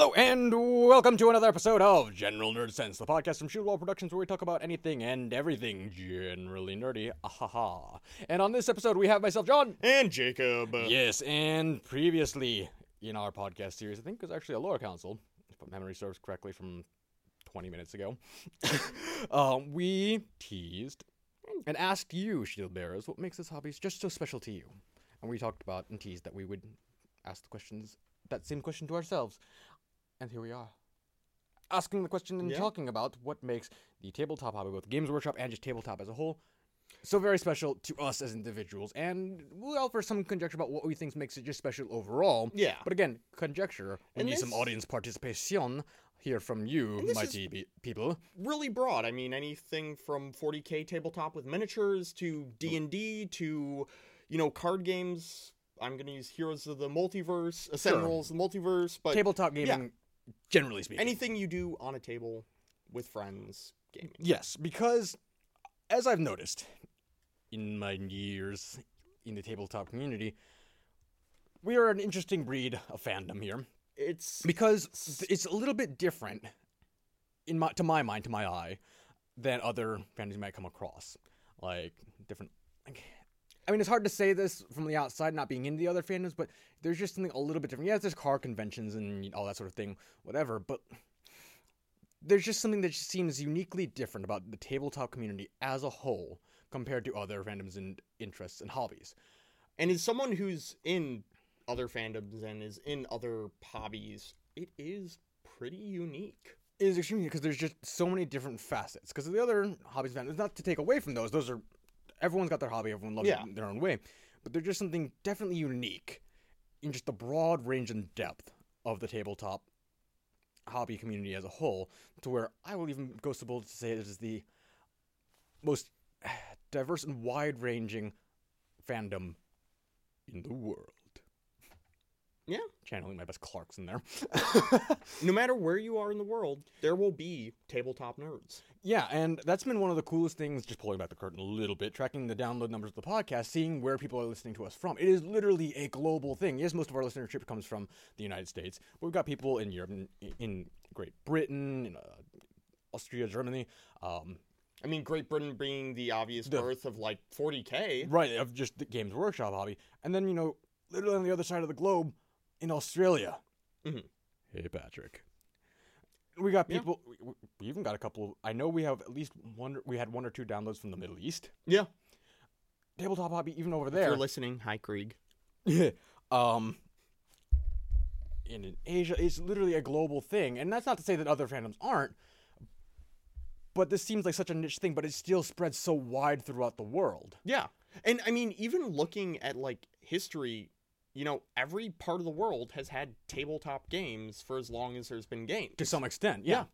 Hello and welcome to another episode of General Nerd Sense, the podcast from Shield Wall Productions where we talk about anything and everything generally nerdy. Ahaha. And on this episode, we have myself, John. And Jacob. Yes, and previously in our podcast series, I think it was actually a lower council, if memory serves correctly, from 20 minutes ago, um, we teased and asked you, Shield Bearers, what makes this hobby just so special to you. And we talked about and teased that we would ask the questions, that same question to ourselves. And here we are. Asking the question and Yeah. talking about what makes the tabletop hobby, both Games Workshop and just tabletop as a whole, so very special to us as individuals. And we'll offer some conjecture about what we think makes it just special overall. Yeah. But again, conjecture. We And need some audience participation here from you, And mighty be- people. really broad. I mean, anything from 40k tabletop with miniatures to D&D to, you know, card games. I'm going to use Heroes of the Multiverse, Ascendals, the Multiverse, but tabletop gaming, generally speaking. anything you do on a table with friends gaming. Yes, because as I've noticed in my years in the tabletop community, we are an interesting breed of fandom here It's because it's a little bit different in my to my mind, to my eye, than other fandoms you might come across. Like different. Like, I mean, it's hard to say this from the outside, not being in the other fandoms, but there's just something a little bit different. Yeah, there's car conventions and all that sort of thing, whatever, but there's just something that just seems uniquely different about the tabletop community as a whole compared to other fandoms and interests and hobbies. and as someone who's in other fandoms and is in other hobbies, it is pretty unique. It is extremely because there's just so many different facets. Because the other hobbies fandoms, not to take away from those, those are everyone's got their hobby, everyone loves Yeah. it in their own way, but they're just something definitely unique in just the broad range and depth of the tabletop hobby community as a whole. To where I will even go so bold to say it is the most diverse and wide-ranging fandom in the world. Yeah. Channeling my best Clarkson there. No matter where you are in the world, there will be tabletop nerds. Yeah, and that's been one of the coolest things, just pulling back the curtain a little bit, tracking the download numbers of the podcast, seeing where people are listening to us from. It is literally a global thing. Yes, most of our listenership comes from the United States, but we've got people in Europe, in, in Great Britain, in uh, Austria, Germany, um, I mean, Great Britain being the obvious The- birth of like 40k. right, of just the Games Workshop hobby. And then, you know, literally on the other side of the globe, in Australia. Mhm. Hey, Patrick. We got Yeah. people, we, we even got a couple, Of, I know we have at least one, we had one or two downloads from the Middle East. Yeah. Tabletop hobby, even over If there. you're listening, hi Krieg. um, and in Asia, it's literally a global thing, and that's not to say that other fandoms aren't. But this seems like such a niche thing, but it still spreads so wide throughout the world. Yeah. And I mean, even looking at like history, you know, every part of the world has had tabletop games for as long as there's been games. To some extent, yeah.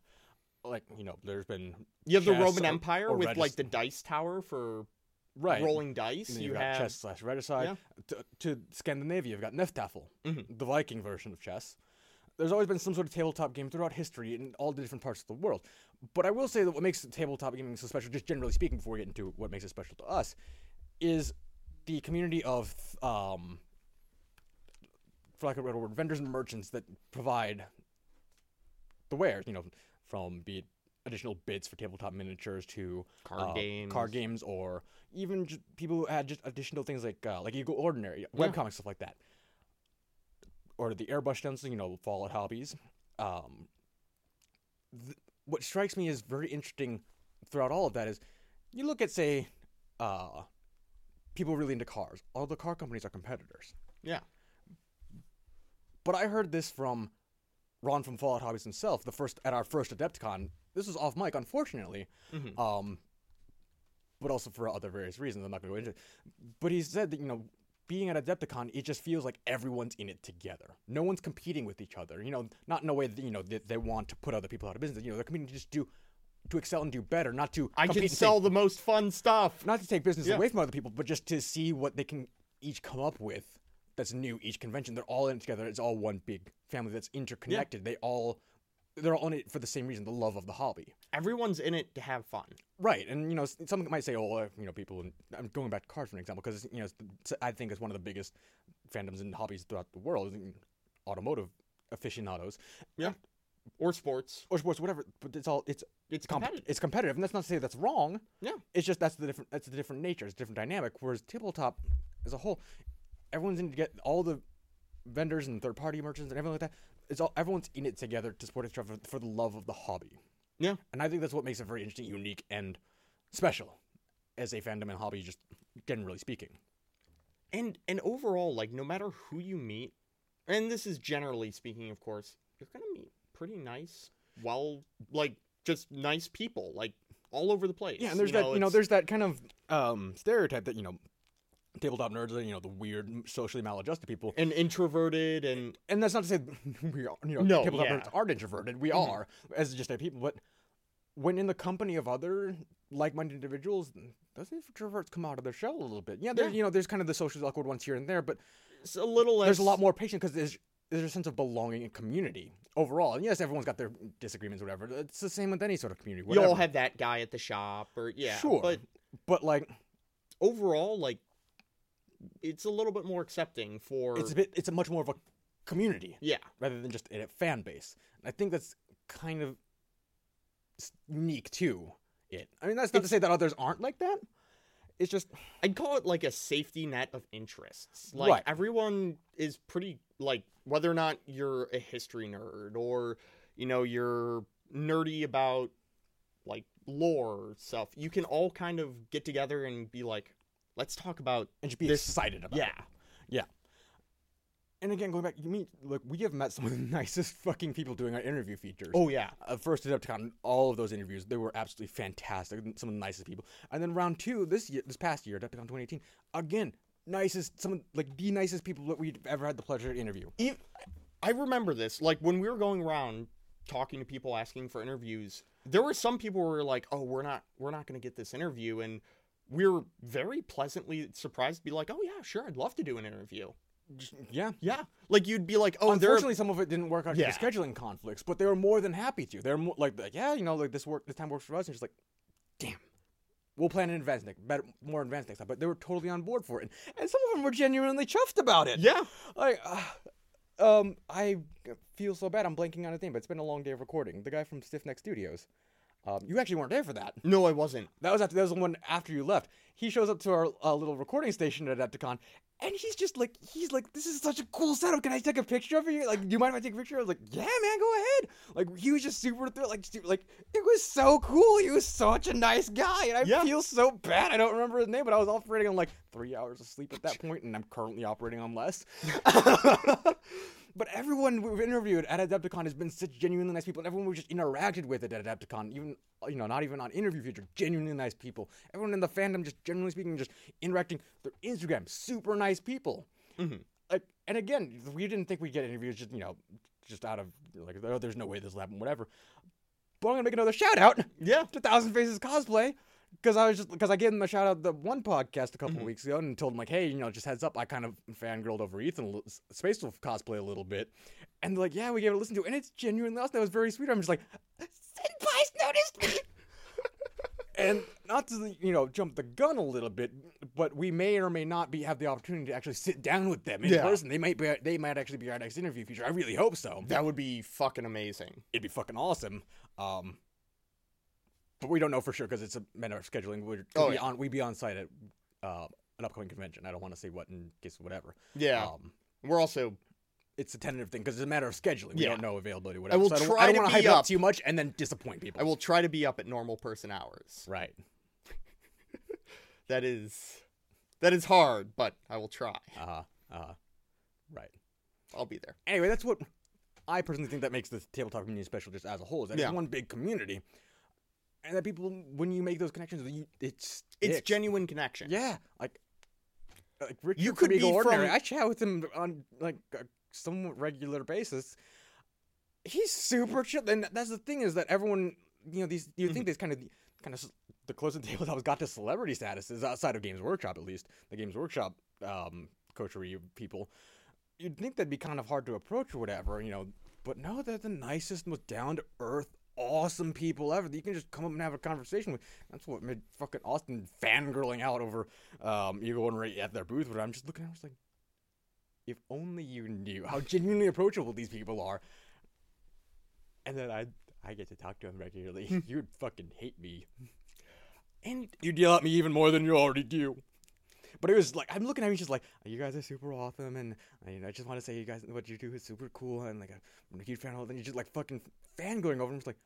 Like you know, there's been You have the Roman or- Empire or with like the dice tower for right rolling dice. And You you've got chess slash regicide. To, to Scandinavia, you've got Hnefatafl, Mhm. the Viking version of chess. There's always been some sort of tabletop game throughout history in all the different parts of the world. But I will say that what makes tabletop gaming so special, just generally speaking, before we get into what makes it special to us, is the community of, um, for lack of a better word, vendors and merchants that provide the wares. You know, from be it additional bits for tabletop miniatures to card uh, games. card games, or even people who add just additional things like uh, like Eagle Ordinary, Yeah. webcomics, stuff like that, or the airbrush stencil, you know, Fallout hobbies. Um, th- what strikes me as very interesting throughout all of that is, you look at say, uh, people really into cars. All the car companies are competitors. Yeah. But I heard this from Ron from Fallout Hobbies himself, the first at our first Adepticon. This was off mic, unfortunately. Mhm. Um, but also for other various reasons. I'm not going to go into. it. But he said that you know, being at Adepticon, it just feels like everyone's in it together. No one's competing with each other. You know, not in a way that you know that they want to put other people out of business. You know, they're competing to just do to excel and do better, not to I can and take- sell the most fun stuff. not to take business Yeah. away from other people, but just to see what they can each come up with that's new each convention. They're all in it together. It's all one big family that's interconnected. They all they're all in it for the same reason, the love of the hobby. Everyone's in it to have fun. Right, and you know, some might say, "Oh, uh, you know, people." In, I'm going back to cars for an example because you know, I think it's one of the biggest fandoms and hobbies throughout the world. Automotive aficionados Yeah. or sports. or sports, whatever. But it's all it's It's comp- competitive. it's competitive, and that's not to say that's wrong. Yeah. It's just that's the different that's the different nature, it's a different dynamic. Whereas tabletop as a whole, everyone's in to get all the vendors and third party merchants and everything like that. It's all everyone's in it together to support each other for the love of the hobby. Yeah. And I think that's what makes it very interesting, unique, and special as a fandom and hobby, just generally speaking. and and overall like no matter who you meet and this is generally speaking of course you're gonna meet pretty nice well like just nice people like all over the place Yeah, and there's you that you know there's that kind of um, stereotype that you know tabletop nerds are you know the weird socially maladjusted people. and introverted and and that's not to say we are, you know, No, tabletop yeah. nerds aren't introverted. We Mhm. are as just a people, but when in the company of other like-minded individuals, those introverts come out of their shell a little bit. Yeah, there's Yeah. you know there's kind of the socially awkward ones here and there, but it's a little less there's a lot more patience because there's there's a sense of belonging and community overall. And yes, everyone's got their disagreements, or whatever. It's the same with any sort of community. you all have that guy at the shop or yeah sure, but but like overall like it's a little bit more accepting for it's a bit it's a much more of a community yeah rather than just a fan base. And I think that's kind of unique to it. I mean, that's not to say that others aren't like that. It's just I'd call it like a safety net of interests. Like Right. everyone is pretty like whether or not you're a history nerd or you know you're nerdy about like lore stuff, you can all kind of get together and be like, let's talk about and just be This- excited about yeah. it. Yeah. And again, going back, you mean look, we have met some of the nicest fucking people doing our interview features. Oh yeah. uh, first at Adepticon, all of those interviews, they were absolutely fantastic. Some of the nicest people. And then round two this year, this past year, Adepticon 2018, again, nicest, some of like the nicest people that we've ever had the pleasure to interview. I remember this. Like when we were going around talking to people asking for interviews, there were some people who were like, "Oh, we're not, we're not going to get this interview," and we were very pleasantly surprised to be like, "Oh yeah, sure, I'd love to do an interview." Yeah. Yeah, like you'd be like, "Oh, there." Unfortunately, some of it didn't work out due Yeah. to scheduling conflicts, but they were more than happy to. They're more like, like, yeah, you know, like this work, this time works for us, and just like, damn, we'll plan in advance next, better, more in advance next time. But they were totally on board for it, and some of them were genuinely chuffed about it. Yeah, Like, uh, um, I feel so bad. I'm blanking on a name, but it's been a long day of recording. The guy from Stiff Neck Studios. Um, you actually weren't there for that. no, I wasn't. That was after that was the one after you left. He shows up to our uh, little recording station at Adepticon, and he's just like, he's like, this is such a cool setup. Can I take a picture of you? Like, do you mind if I take a picture? I was like, yeah, man, go ahead. Like, he was just super thrilled. Like, su- like it was so cool. He was such a nice guy, and I Yeah. feel so bad. I don't remember his name, but I was operating on like three hours of sleep at that point, and I'm currently operating on less. But everyone we've interviewed at Adepticon has been such genuinely nice people, and everyone we've just interacted with at Adepticon, even you know, not even on interview feature, genuinely nice people. Everyone in the fandom, just generally speaking, just interacting. Their Instagram, super nice people. Mhm. Like, and again, we didn't think we'd get interviews, just you know, just out of like, oh, there's no way this will happen, whatever. But I'm gonna make another shout out Yeah, to Thousand Faces Cosplay. Because I was just because I gave him a shout out the one podcast a couple Mhm. weeks ago and told him like, hey, you know, just heads up, I kind of fangirled over Ethan Space Wolf cosplay a little bit, and they're like, yeah, we gave it a listen to, it, and it's genuinely awesome. That was very sweet. I'm just like, Senpai's noticed me. and not to you know jump the gun a little bit, but we may or may not be have the opportunity to actually sit down with them in Yeah. person. They might be they might actually be our next interview feature. I really hope so that would be fucking amazing. it'd be fucking awesome. Um, but we don't know for sure because it's a matter of scheduling. We'd, Oh, be yeah. on we'd be on site at uh, an upcoming convention. I don't want to say what in case whatever. Yeah, Um, we're also it's a tentative thing because it's a matter of scheduling. We Yeah. don't know availability. Whatever. will so I don't, try I don't to want to be hype up. up too much and then disappoint people. I will try to be up at normal person hours. Right. That is that is hard, but I will try. Uh huh. Uh huh. Right. I'll be there. Anyway, that's what I personally think that makes the tabletop community special, just as a whole. Is that Yeah. it's one big community, and that people, when you make those connections, you, it's It's genuine connection. Yeah, like like Richard You could be Ordinary. from- I chat with him on like a somewhat regular basis. He's super chill, and that's the thing is that everyone, you know, these you Mm-hmm. think these kind of kind of the closest tabletops got to celebrity status is outside of Games Workshop, at least the Games Workshop um, coterie people. You'd think that'd be kind of hard to approach or whatever, you know, but no, they're the nicest, most down to earth, awesome people ever that you can just come up and have a conversation with. That's what made fucking Austin fangirling out over um, Eagle and right at their booth. Where I'm just looking at, I was like, if only you knew how genuinely approachable these people are. And then I I get to talk to them regularly. You'd fucking hate me. And you'd yell at me even more than you already do. But it was like I'm looking at me, just like you guys are super awesome, and uh, you know I just want to say you guys what you do is super cool, and like I'm a huge fan of. it. And you're just like fucking fan going over, and just like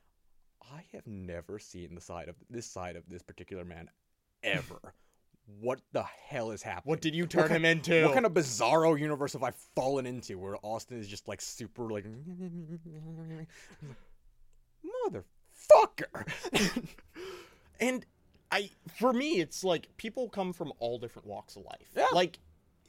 I have never seen the side of this side of this particular man ever. what the hell is happening? What did you turn ki- him into? What kind of bizarro universe have I fallen into where Austin is just like super like motherfucker? and I for me it's like people come from all different walks of life. Yeah. Like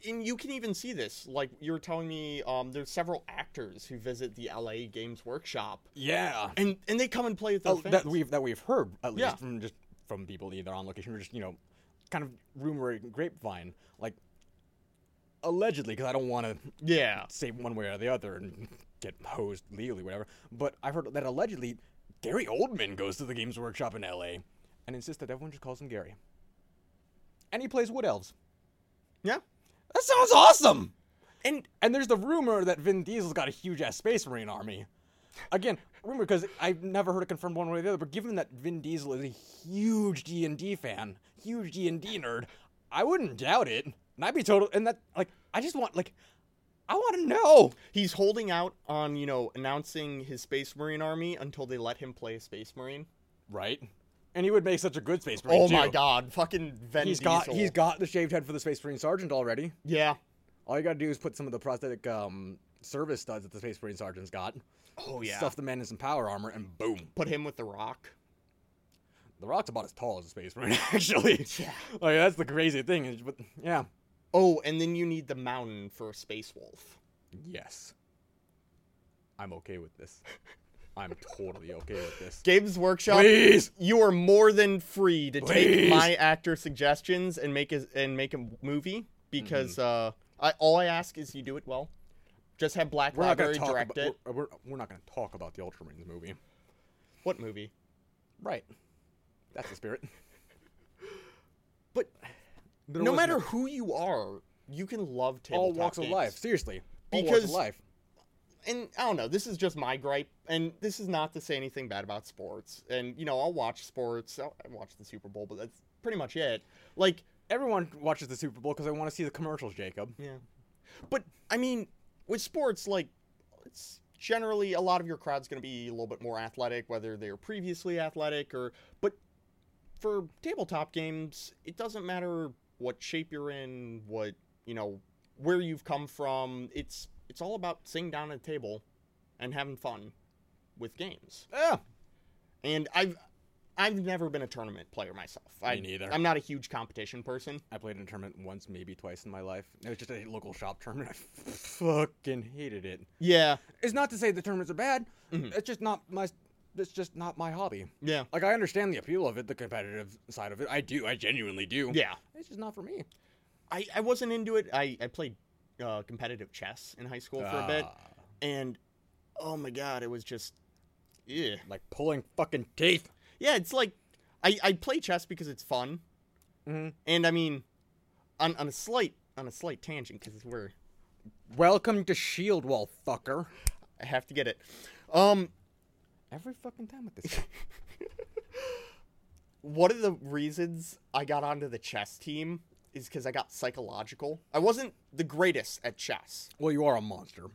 and you can even see this. Like you were telling me um there's several actors who visit the LA Games Workshop yeah, and and they come and play with their Oh, fans. that we've that we've heard at least Yeah. from just from people either on location or just you know, kind of rumor grapevine like allegedly because I don't want to yeah. say one way or the other and get hosed legally, whatever. But I've heard that allegedly Gary Oldman goes to the Games Workshop in L.A. and insists that everyone just calls him Gary. And he plays Wood Elves. Yeah. That sounds awesome. And And there's the rumor that Vin Diesel's got a huge ass Space Marine army. Again, rumor because I've never heard it confirmed one way or the other. But given that Vin Diesel is a huge D and D fan, huge D and D nerd, I wouldn't doubt it. And I'd be total. And that like I just want like I want to know. he's holding out on, you know, announcing his Space Marine army until they let him play a Space Marine. Right. And he would make such a good Space Marine. Oh my god, fucking Vin He's Diesel. got he's got the shaved head for the Space Marine Sergeant already. Yeah. All you gotta do is put some of the prosthetic um, service studs that the Space Marine Sergeant's got. Oh yeah. Stuff the man in some power armor, and boom. Put him with the rock. The Rock's about as tall as a Space Marine, actually. Yeah. Like that's the crazy thing. But yeah, Oh, and then you need the mountain for a Space Wolf. yes, I'm okay with this. I'm totally okay with this. Games Workshop. Please, You are more than free to take my actor suggestions and make a and make a movie because Mm-hmm. uh, I all I ask is you do it well. Just have Black we're Library talk direct about. it. We're, we're, we're not gonna talk about the Ultramarines movie. What movie? Right. That's the spirit. But no matter who you are, you can love tabletop all walks of life. Seriously, all walks Because- of life. And I don't know, this is just my gripe, and this is not to say anything bad about sports. And you know, I'll watch sports. I'll, I watch the Super Bowl, but that's pretty much it. Like, Everyone watches the Super Bowl because they want to see the commercials, Jacob. yeah, but I mean, with sports, like, it's generally a lot of your crowd's going to be a little bit more athletic, whether they were previously athletic or. But for tabletop games, it doesn't matter what shape you're in, what you know, where you've come from. It's it's all about sitting down at a table and having fun with games. Yeah. And I've I've never been a tournament player myself. I, neither. I'm not a huge competition person. I played in a tournament once, maybe twice in my life. It was just a local shop tournament. I fucking hated it. Yeah, It's not to say the tournaments are bad. Mhm. It's just not my. It's just not my hobby. yeah, Like I understand the appeal of it, the competitive side of it. I do. I genuinely do. yeah. It's just not for me. I, I wasn't into it. I, I played uh, competitive chess in high school for a bit, Ah, and oh my god, it was just, yeah, like pulling fucking teeth. yeah. It's like I, I play chess because it's fun, hmm and I mean, on, on a slight on a slight tangent because we're Welcome to Shield Wall, fucker. I have to get it. Um, Every fucking time with this. one of the reasons I got onto the chess team is because I got psychological. I wasn't the greatest at chess, well, you are a monster.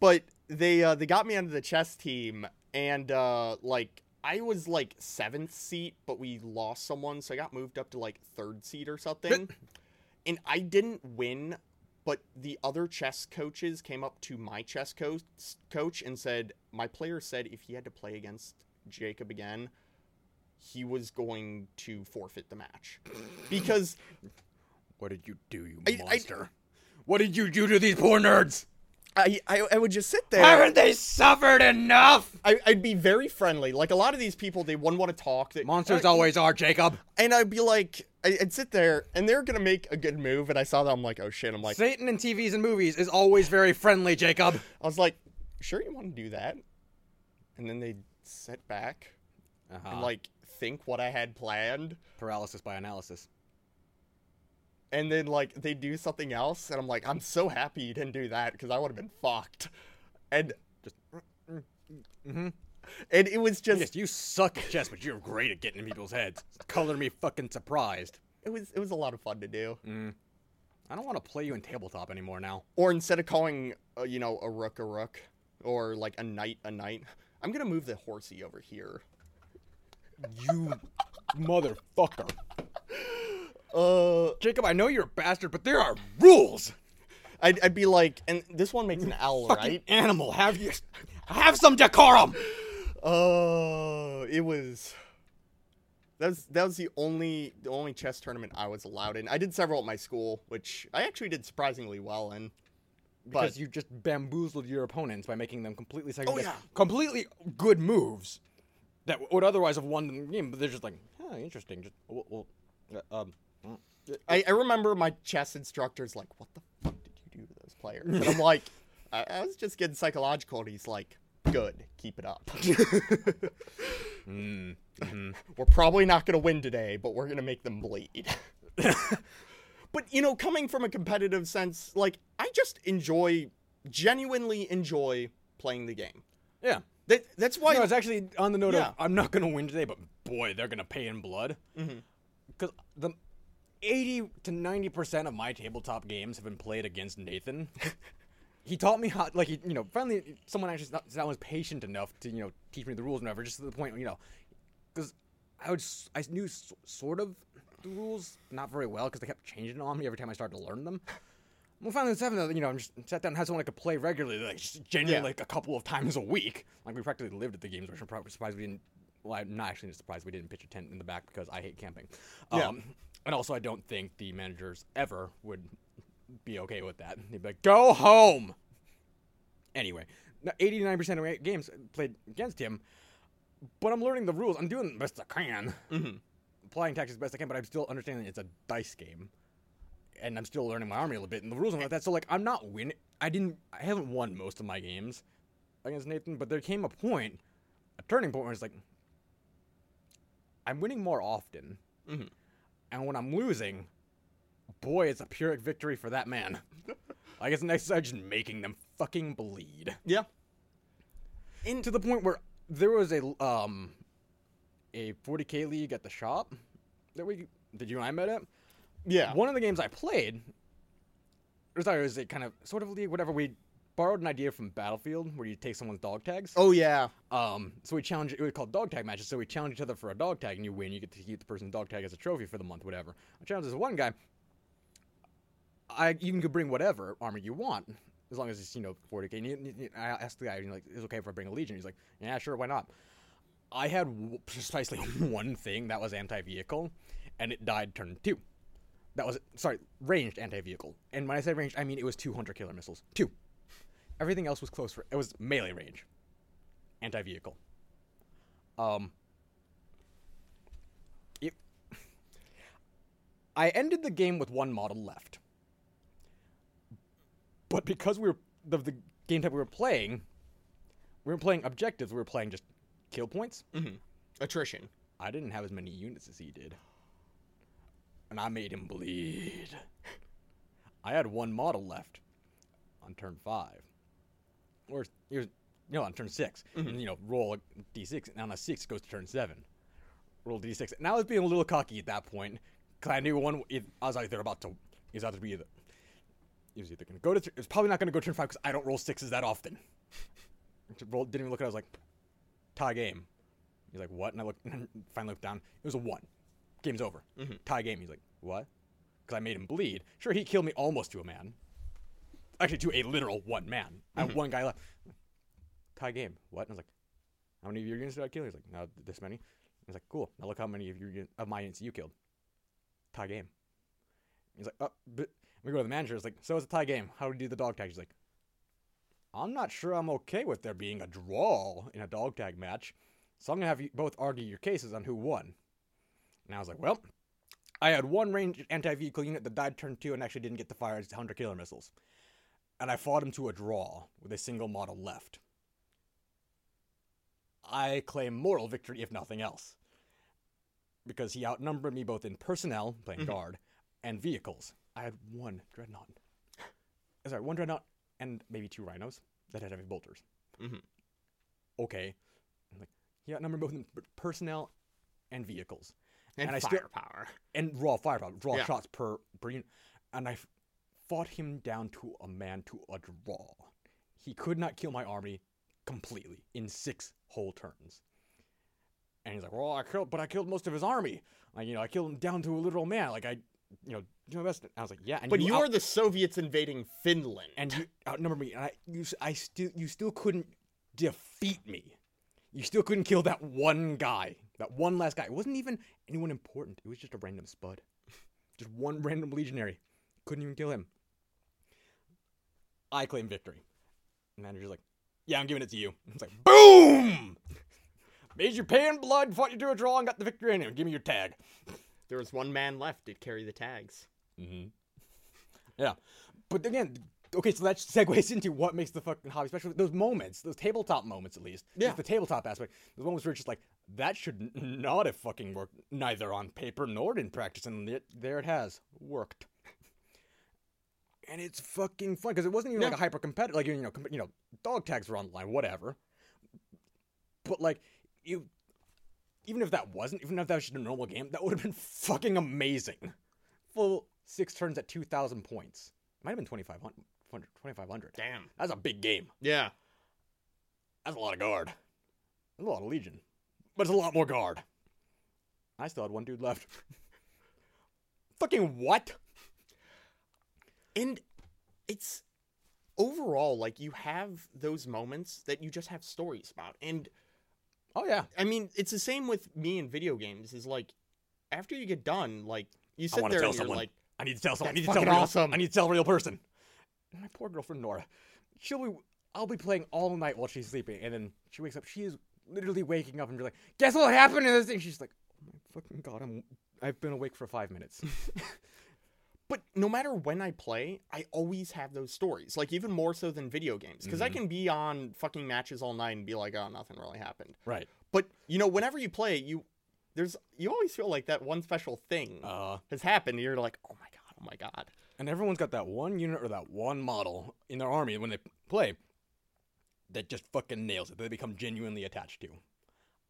but they uh, they got me onto the chess team, and uh, like I was like seventh seat, but we lost someone, so I got moved up to like third seat or something, and I didn't win. But the other chess coaches came up to my chess coach coach and said, "My player said if he had to play against Jacob again, he was going to forfeit the match because What did you do, you I- I- monster? what did you do to these poor nerds? I, I I would just sit there. Haven't they suffered enough? I, I'd be very friendly. Like a lot of these people, they wouldn't want to talk. They, Monsters uh, always are, Jacob. And I'd be like, I- I'd sit there, and they're gonna make a good move, and I saw that, I'm like, oh shit. I'm like, Satan in TVs and movies is always very friendly, Jacob. I was like, sure you want to do that? And then they'd sit back Uh-huh. and like think what I had planned. paralysis by analysis. And then like they do something else, and I'm like, I'm so happy you didn't do that because I would have been fucked. And Just. Mm-hmm. and it was just Yes, you suck at chess, but you're great at getting in people's heads. Color me fucking surprised. it was it was a lot of fun to do. Mm. I don't want to play you in tabletop anymore now. Or instead of calling uh, you know a rook a rook or like a knight a knight, I'm gonna move the horsey over here. You motherfucker. Uh, Jacob, I know you're a bastard, but there are rules. I'd, I'd be like, and this one makes an owl, Fucking right? animal, have you have some decorum? Oh, it was. That was that was the only the only chess tournament I was allowed in. I did several at my school, which I actually did surprisingly well in. But Because you just bamboozled your opponents by making them completely second Oh, yeah. completely good moves that would otherwise have won the game, but they're just like, oh, interesting. Just well, well, uh, um, I, I remember my chess instructor's like, "What the fuck did you do to those players?" And I'm like, I, "I was just getting psychological." And he's like, "Good, keep it up. mm, mhm. we're probably not gonna win today, but we're gonna make them bleed." but you know, coming from a competitive sense, like I just enjoy, genuinely enjoy playing the game. yeah. That that's why no, it's actually on the note Yeah. of I'm not gonna win today, but boy, they're gonna pay in blood. Mhm. Because the eighty to ninety percent of my tabletop games have been played against Nathan. he taught me how, like, he, you know, finally someone actually not, that was patient enough to, you know, teach me the rules and whatever. Just to the point, you know, because I would, I knew sort of the rules, not very well, because they kept changing on me every time I started to learn them. Well, finally, the seventh, you know, I'm just sat down and had someone I could play regularly, like just genuinely, Yeah. like a couple of times a week. Like we practically lived at the games, which I'm probably surprised we didn't. Well, I'm not actually surprised we didn't pitch a tent in the back because I hate camping. Yeah. Um, and also, I don't think the managers ever would be okay with that. They'd be like, "Go home." Anyway, 89% of my games played against him, but I'm learning the rules. I'm doing the best I can Mhm. applying tactics best I can, but I'm still understanding it's a dice game, and I'm still learning my army a little bit and the rules and all that. So like, I'm not winning. I didn't. I haven't won most of my games against Nathan, but there came a point, a turning point where it's like, I'm winning more often, Mhm. And when I'm losing, boy, it's a pyrrhic victory for that man. I guess next I'm just making them fucking bleed yeah. to the point where there was a um a 40k league at the shop that we did you and I met at. Yeah. One of the games I played, or sorry, it was a kind of sort of league, whatever. We borrowed an idea from Battlefield where you take someone's dog tags. Oh yeah. Um, so we challenge it was called dog tag matches. So we challenge each other for a dog tag, and you win. You get to keep the person's dog tag as a trophy for the month, whatever. I challenged this one guy. I you can bring whatever armor you want as long as it's you know 40k. And you- you- I asked the guy, you know, like, "Is it okay if I bring a legion?" He's like, "Yeah, sure, why not?" I had w- precisely one thing that was anti-vehicle, and it died turn two. That was sorry, ranged anti-vehicle. And when I say ranged, I mean it was two hunter-killer missiles. Two. Everything else was close. For, it was melee range, anti-vehicle. Um. It, I ended the game with one model left, but because we were the, the game type we were playing, we were playing objectives. We were playing just kill points. Mhm. Attrition. I didn't have as many units as he did. And I made him bleed. I had one model left on turn five. Or here's no on turn 6 And you know, roll a D six and on a six it goes to turn seven. Roll D six. And I was being a little cocky at that point. Cause I knew one if- I was either about to was either be either he was either gonna go to th- it's probably not gonna go turn five because I don't roll sixes that often. roll didn't even look at it, I was like, tie game. He's like, what? And I look, and finally looked down. It was a one. Game's over. Mhm. Tie game. He's like, what? Because I made him bleed. Sure, he killed me almost to a man. Actually, to a literal one man. I have one guy left. Tie game. What? And I was like, how many of your units did I kill? He's like, no, this many. I was like, cool. Now look how many of your of my units you killed. Tie game. He's like, oh, but we go to the manager. It's like, so it's a tie game. How do we do the dog tag? He's like, I'm not sure I'm okay with there being a draw in a dog tag match. So I'm gonna have you both argue your cases on who won. And I was like, well, I had one ranged anti-vehicle unit that died turn two and actually didn't get to fire its hunter-killer missiles. And I fought him to a draw with a single model left. I claim moral victory, if nothing else. Because he outnumbered me both in personnel, playing guard, and vehicles. I had one dreadnought. Sorry, one dreadnought and maybe two rhinos that had heavy bolters. Mhm. Okay. I'm like, yeah, number both in personnel and vehicles And, And I still- firepower. and raw firepower, raw Yeah. shots per per unit. And I fought him down to a man to a draw. He could not kill my army completely in six whole turns. And he's like, "Well, I killed, but I killed most of his army. Like, you know, I killed him down to a literal man. Like, I, you know, do my best." And I was like, "Yeah." And But you you out- are the Soviets invading Finland. and you outnumber me, and I, you, I still, you still couldn't defeat me. You still couldn't kill that one guy, that one last guy. It wasn't even anyone important. It was just a random spud, just one random legionary. Couldn't even kill him. I claim victory. And the manager's like, "Yeah, I'm giving it to you." It's like, boom! Made you pay in blood, fought you to a draw, and got the victory anyway. Give me your tag. there was one man left to carry the tags. Mm-hmm. Yeah, but again, okay, so that segues into what makes the fucking hobby special. Those moments, those tabletop moments, at least. Yeah. Just the tabletop aspect. Those moments where it's just like that should not have fucking worked, neither on paper nor in practice, and it, there it has worked. And it's fucking fun because it wasn't even like a hyper competitive, like you know, you know, dog tags were online, whatever. But like you, even if that wasn't, even if that was just a normal game, that would have been fucking amazing full six turns at 2,000 points. Might have been 2,500. 2,500. Damn. That's a big game. Yeah. That's a lot of guard. That's a lot of Legion. But it's a lot more guard. I still had one dude left. Fucking what? And it's overall like you have those moments that you just have stories about. And Oh, yeah. I mean, it's the same with me in video games. Is like after you get done, like you I sit wanna there tell and you're someone. like, I need to tell someone. I need to tell real, awesome. I need to tell a real person. And my poor girlfriend Nora. She'll be. I'll be playing all night while she's sleeping, and then she wakes up. She is literally waking up and be like, "Guess what happened to this thing?" She's like, "Oh my fucking god! I'm. I've been awake for five minutes." But no matter when I play, I always have those stories. Like even more so than video games, because I Mhm. can be on fucking matches all night and be like, "Oh, nothing really happened." right. But you know, whenever you play, you there's you always feel like that one special thing Uh, has happened. And you're like, "Oh my god! Oh my god!" and everyone's got that one unit or that one model in their army when they play that just fucking nails it. That they become genuinely attached to.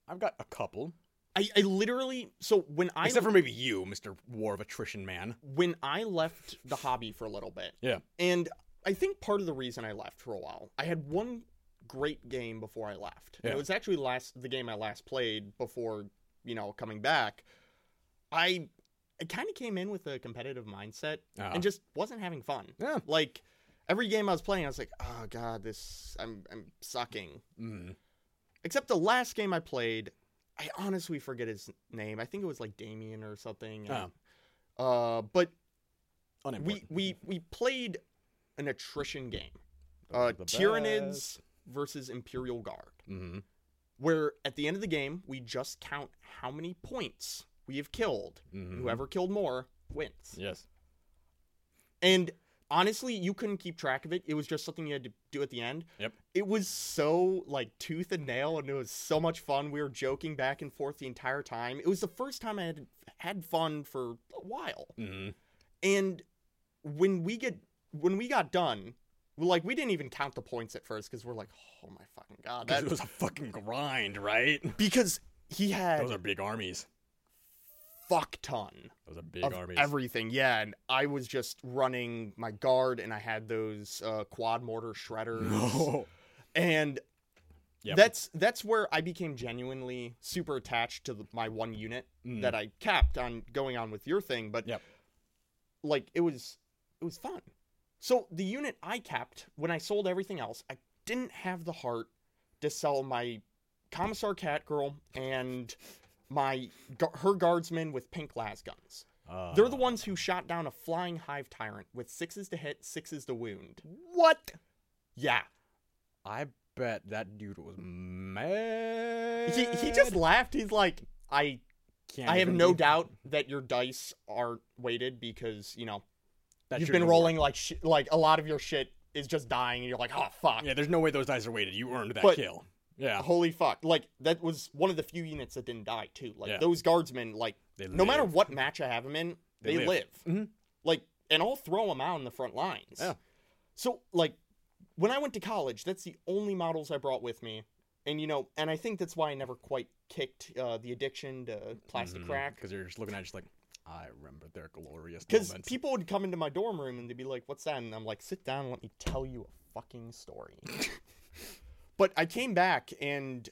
I've got a couple, I, I literally so when I except for maybe you, Mister War of Attrition Man. when I left the hobby for a little bit. Yeah. And I think part of the reason I left for a while, I had one great game before I left. And Yeah. It was actually last the game I last played before, you know, coming back. I I kind of came in with a competitive mindset Uh, and just wasn't having fun. yeah. Like every game I was playing, I was like, "Oh god, this I'm I'm sucking." Mm. Except the last game I played, I honestly forget his name. I think it was like Damien or something. Oh. Uh, but we we we played an attrition game. Uh, Tyranids versus Imperial Guard, Mm-hmm. where at the end of the game we just count how many points we have killed. Mm-hmm. Whoever killed more wins. Yes. And honestly, you couldn't keep track of it. It was just something you had to do at the end. Yep. It was so like tooth and nail, and it was so much fun. We were joking back and forth the entire time. It was the first time I had had fun for a while. Mm-hmm. And when we get when we got done, like we didn't even count the points at first because we're like, oh my fucking god, that it was a fucking grind, right? because he had Those are big armies. Fuck ton That was a big of armies. everything. Yeah, and I was just running my guard, and I had those uh, quad mortar shredders, No. and Yep. that's that's where I became genuinely super attached to the, my one unit Mm. that I capped on going on with your thing. But Yep. like it was it was fun. So the unit I kept when I sold everything else, I didn't have the heart to sell my commissar cat girl and my her guardsmen with pink las guns. Uh, They're the ones who shot down a flying hive tyrant with sixes to hit, sixes to wound. what? Yeah. I bet that dude was mad. He he just laughed. He's like, I Can't I have no doubt that your dice are weighted because, you know, that you've been rolling like sh- like a lot of your shit is just dying and you're like, "Oh fuck." Yeah, there's no way those dice are weighted. You earned that But- kill. Yeah. Holy fuck. Like that was one of the few units that didn't die too. Like Yeah. those guardsmen like They no matter what match I have them in, They they, live. live. Mhm. Like and I'll throw them out in the front lines. Yeah. So like when I went to college, that's the only models I brought with me. And you know, and I think that's why I never quite kicked uh, the addiction to plastic crack. because you're just looking at it just like I remember their glorious Because people would come into my dorm room and they'd be like, "What's that?" And I'm like, "Sit down and let me tell you a fucking story." but I came back and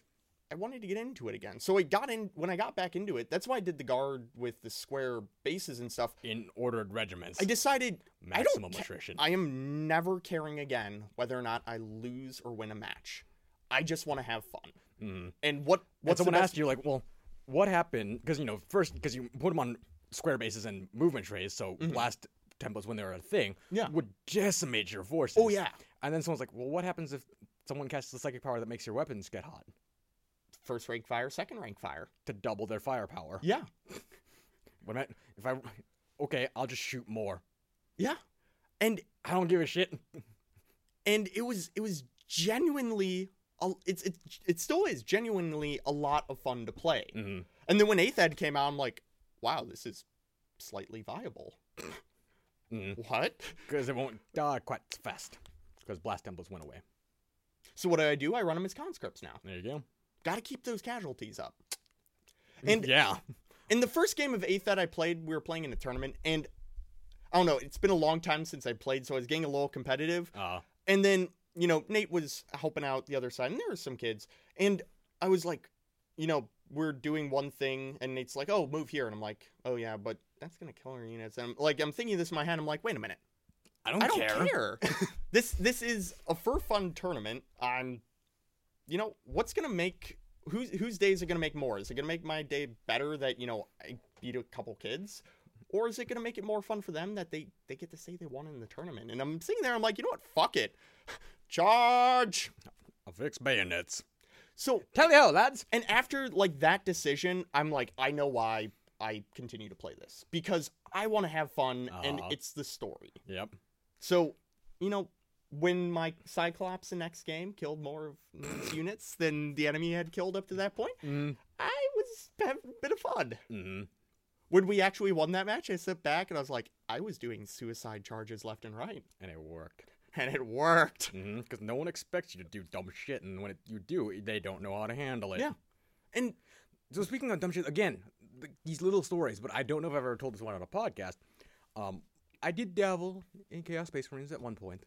I wanted to get into it again. So I got in when I got back into it. That's why I did the guard with the square bases and stuff. in ordered regiments, I decided I don't maximum ca- attrition. I am never caring again whether or not I lose or win a match. I just want to have fun. Mhm. And what the someone best- asked you like, well, what happened? Because you know, first because you put them on square bases and movement trays, so blast templates when they were a thing, Mm-hmm. Yeah. would decimate your forces. Oh yeah, And then someone's like, well, what happens if someone casts the psychic power that makes your weapons get hot first rank fire, second rank fire. to double their firepower? Yeah, What I, if I, okay, I'll just shoot more. yeah, and I don't give a shit. and it was it was genuinely a- it's it, it still is genuinely a lot of fun to play. hmm And then when Eighth Ed came out, I'm like, wow, this is slightly viable. Mhm. What? Because it won't die quite as fast. Because blast templates went away. So what do I do? I run them as conscripts now. There you go. Got to keep those casualties up. And yeah, in the first game of Eighth that I played, we were playing in a tournament, and I don't know, it's been a long time since I played, so I was getting a little competitive. uh, And then, you know, Nate was helping out the other side, and there were some kids. And I was like, you know, we're doing one thing, and Nate's like, oh, move here. And I'm like, oh, yeah, but that's going to kill our units. And I'm like, I'm thinking this in my head. I'm like, wait a minute. I don't, I don't care. care. this this is a for fun tournament. I'm, you know, what's going to make. Whose, whose days are going to make more? Is it going to make my day better that, you know, I beat a couple kids? Or is it going to make it more fun for them that they, they get to say they won in the tournament? And I'm sitting there, I'm like, you know what? Fuck it. Charge. I'll fix bayonets. So, Tell you how, lads. and after like that decision, I'm like, I know why I continue to play this because I want to have fun and Uh-huh. it's the story. Yep. So, you know, when my Cyclops in next game killed more of Nate's units than the enemy had killed up to that point, Mm. I was having a bit of fun. hmm When we actually won that match, I stepped back and I was like, I was doing suicide charges left and right. And it worked. And it worked. Because no one expects you to do dumb shit, and when it, you do, they don't know how to handle it. Yeah. And So speaking of dumb shit, again, th these little stories, but I don't know if I've ever told this one on a podcast. Um, I did dabble in Chaos Space Marines at one point.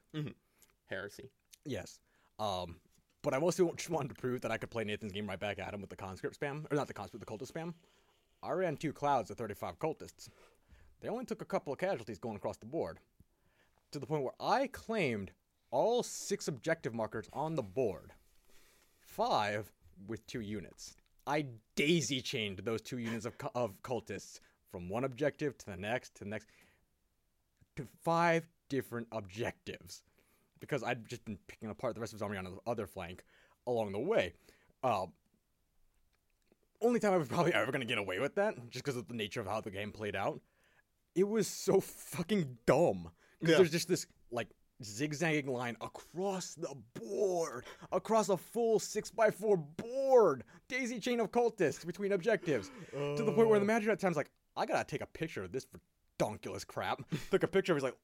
heresy. Yes. Um, but I mostly just wanted to prove that I could play Nathan's game right back at him with the conscript spam, or not the conscript, the cultist spam. I ran two clouds of 35 cultists. They only took a couple of casualties going across the board, to the point where I claimed all six objective markers on the board, five with two units. I daisy chained those two units of, of cultists from one objective to the next to the next to five different objectives because I'd just been picking apart the rest of his army on the other flank along the way. Um, only time I was probably ever going to get away with that, just because of the nature of how the game played out. It was so fucking dumb. Because Yeah. there's just this, like, zigzagging line across the board, across a full 6x4 board, daisy chain of cultists between objectives, to the point where the manager at times like, I gotta take a picture of this redonkulous crap. Took a picture of it, he's like,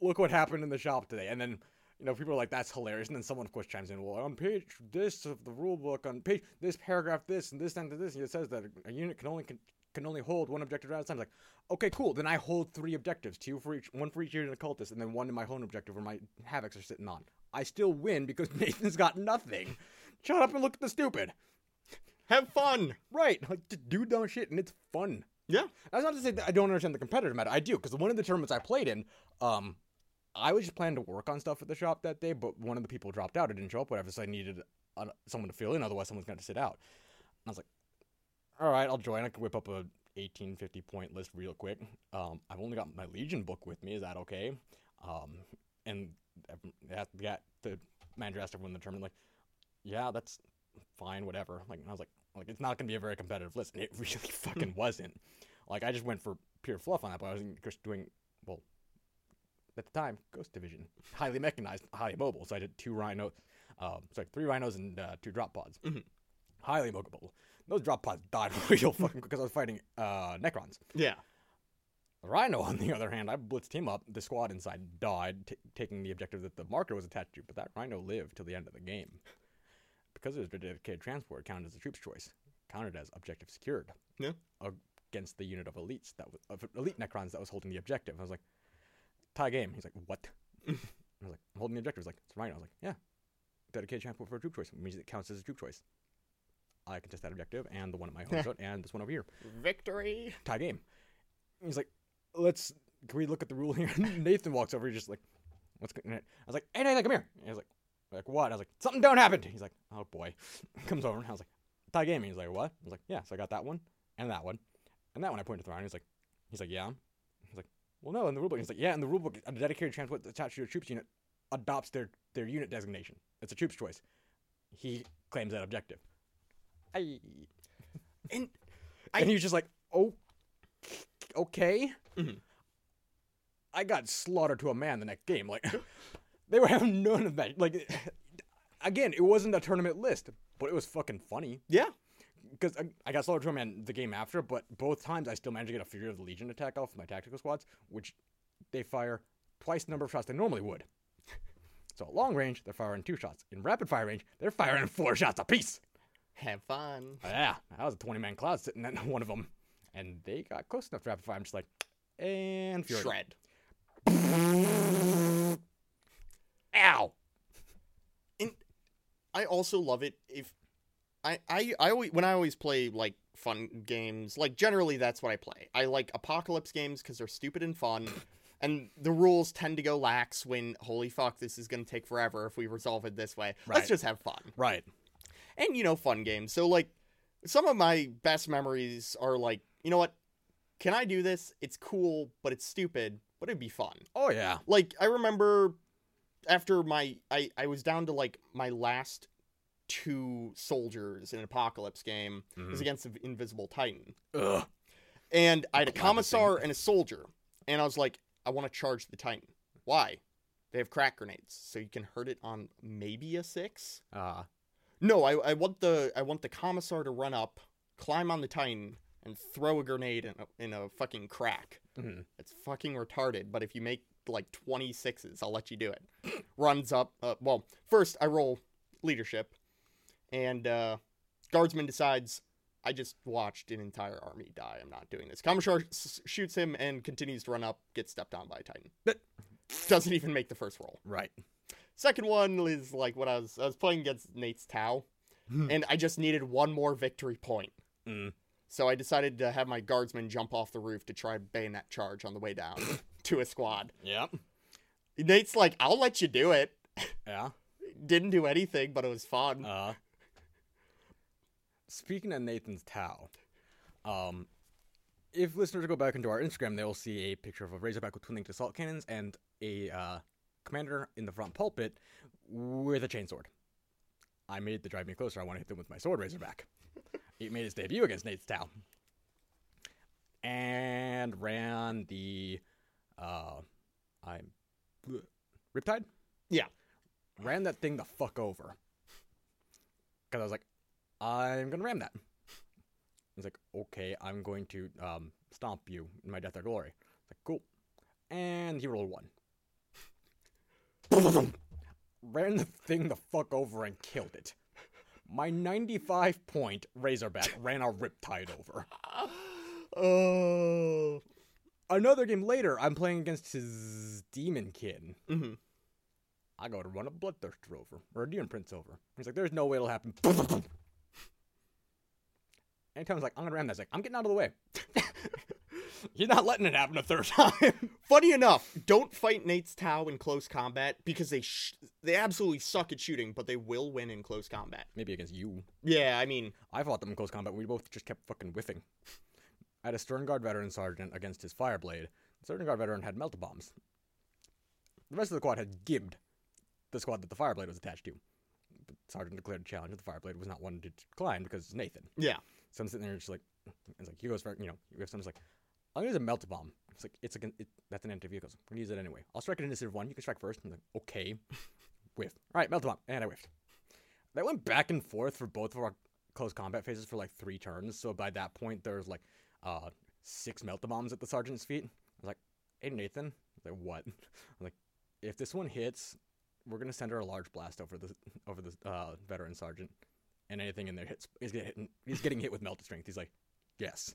look what happened in the shop today. And then, you know, people are like, that's hilarious. And then someone, of course, chimes in, well, on page this of the rule book, on page this paragraph, this and this and this, and it says that a unit can only can, can only hold one objective at a time. It's like, okay, cool. Then I hold three objectives, two for each, one for each unit of cultists, and then one in my home objective where my havocs are sitting on. I still win because Nathan's got nothing. Shut up and look at the stupid. Have fun. Right, like to do dumb shit, and it's fun. Yeah. That's not to say that I don't understand the competitive matter. I do, because one of the tournaments I played in, um, I was just planning to work on stuff at the shop that day, but one of the people dropped out. It didn't show up, whatever, so I needed someone to fill in, otherwise someone's going to sit out. And I was like, all right, I'll join. I can whip up a 1850 point list real quick. Um, I've only got my Legion book with me. Is that okay? Um, and that, that the manager asked everyone in the tournament, like, yeah, that's fine, whatever. Like, I was like, like it's not gonna be a very competitive list, and it really fucking wasn't. Like, I just went for pure fluff on that, but I was just doing well. At the time, Ghost Division, highly mechanized, highly mobile. So I did two rhino, uh, sorry, three rhinos and uh, two drop pods. Mhm. Highly mobile. Those drop pods died real fucking because I was fighting uh, Necrons. Yeah. Rhino, on the other hand, I blitzed him up. The squad inside died, t- taking the objective that the marker was attached to, but that Rhino lived till the end of the game. Because it was a dedicated transport, counted as a troop's choice, counted as objective secured. Yeah. Against the unit of elites that was of elite Necrons that was holding the objective. I was like, tie game. He's like, what? I was like, I'm holding the objective. He's like, it's Rhino. I was like, yeah. Dedicated transport for a troop choice. It means it counts as a troop choice. I contest that objective and the one at my home shot and this one over here. Victory. Tie game. He's like, let's can we look at the rule here? Nathan walks over, he's just like, what's going on? I was like, hey Nathan, come here. He's like, like what? I was like, something don't happen. He's like, oh boy. Comes over and I was like, tie game. He's like, what? I was like, yeah. So I got that one and that one and that one. I pointed to the round. He's like, he's like, yeah. He's like, well, no, in the rulebook. He's like, yeah, in the rulebook, a dedicated transport attached to your troops unit adopts their their unit designation. It's a troop's choice. He claims that objective. I And I, and he was just like, oh, okay. Mhm. I got slaughtered to a man the next game. Like, they were having none of that. Like, again, it wasn't a tournament list, but it was fucking funny yeah. because I, I got to man the game after. But both times, I still managed to get a Fury of the Legion attack off my tactical squads, which they fire twice the number of shots they normally would. So at long range, they're firing two shots. In rapid fire range, they're firing four shots apiece. Have fun. Yeah, that was a 20 man cloud sitting in one of them. And they got close enough to rapid fire. I'm just like, and Fury. Shred. Ow! I also love it if I I I always when I always play like fun games, like generally that's what I play. I like apocalypse games because they're stupid and fun. And the rules tend to go lax when holy fuck this is gonna take forever if we resolve it this way. Right. Let's just have fun. Right. and you know fun games so like some of my best memories are like you know what can i do this it's cool but it's stupid but it'd be fun Oh, yeah. like i remember after my i i was down to like my last two soldiers in an apocalypse game it was Mhm. against an invisible titan Ugh. and i had a commissar and a soldier and i was like i want to charge the titan why they have crack grenades so you can hurt it on maybe a six Uh, no, I, I want the I want the commissar to run up, climb on the titan, and throw a grenade in a, in a fucking crack. mhm. It's fucking retarded. But if you make like 26s, I'll let you do it. Runs up. Uh, well, first I roll leadership, and uh, guardsman decides I just watched an entire army die. I'm not doing this. Commissar s- shoots him and continues to run up. Gets stepped on by a titan. But- Doesn't even make the first roll. Right. Second one is like what I was I was playing against Nate's Tau, and I just needed one more victory point. Mm. So I decided to have my guardsman jump off the roof to try bayonet charge on the way down to a squad. Yeah. Nate's like, "I'll let you do it." Yeah. Didn't do anything, but it was fun. Uh, speaking of Nathan's Tau, um, if listeners go back into our Instagram, they will see a picture of a Razorback with twin linked assault cannons and a uh, commander in the front pulpit with a chainsword. I made the drive me closer. I want to hit them with my sword Razorback. it made its debut against Nate's Tau. And ran the uh I Riptide? Yeah. Ran that thing the fuck over. Cause I was like, I'm gonna ram that. Was like, okay, I'm going to um stomp you in my death or glory. It's like, cool. And he rolled one. ran the thing the fuck over and killed it. My 95 point Razorback ran a Riptide over. Oh. Another game later, I'm playing against his Daemonkin. hmm I go to run a Bloodthirster over, or a Demon Prince over. He's like, there's no way it'll happen. Anytime he's like, I'm gonna ram that, he's like, I'm getting out of the way. He's not letting it happen a third time. Funny enough, don't fight Nate's Tau in close combat because they sh- they absolutely suck at shooting, but they will win in close combat. Maybe against you. Yeah, I mean, I fought them in close combat. We both just kept fucking whiffing. I had a Sternguard veteran sergeant against his Fireblade. The Sternguard veteran had melta bombs. The rest of the quad had gibbed the squad that the Fireblade was attached to. The sergeant declared a challenge that the Fireblade was not one to decline because it's Nathan. yeah. So I'm sitting there and just like, it's like he goes for you know, he have I'm like, I'm gonna use a melta bomb. It's like it's like it, that's an empty vehicle. I'm gonna use it anyway. I'll strike an initiative one. You can strike first. I'm like, okay, whiff. All right, melta bomb, and I whiffed. That went back and forth for both of our close combat phases for like three turns. So by that point, there's like uh six melta bombs at the sergeant's feet. I was like, "Hey Nathan," like what? I'm like, if this one hits, we're gonna send her a large blast over the over the uh, veteran sergeant, and anything in there hits is getting hit, he's getting hit with melted strength. He's like, yes,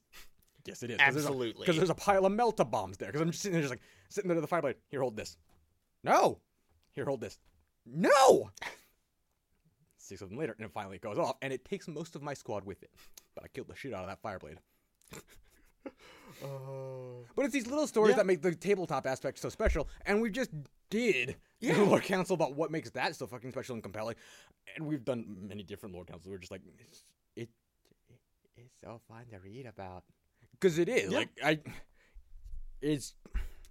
yes it is. Absolutely. Because there's, a pile of melta bombs there. Because I'm just sitting there, just like sitting there to the fireblade. Here, hold this. No. Here, hold this. No. Six of them later, and it finally goes off, and it takes most of my squad with it. But I killed the shit out of that fireblade. Uh, But it's these little stories Yeah. that make the tabletop aspect so special, and we just did yeah. lore council about what makes that so fucking special and compelling. And we've done many different Lord councils. We're just like, it's, it, it, it's so fun to read about because it is Yeah. like I, it's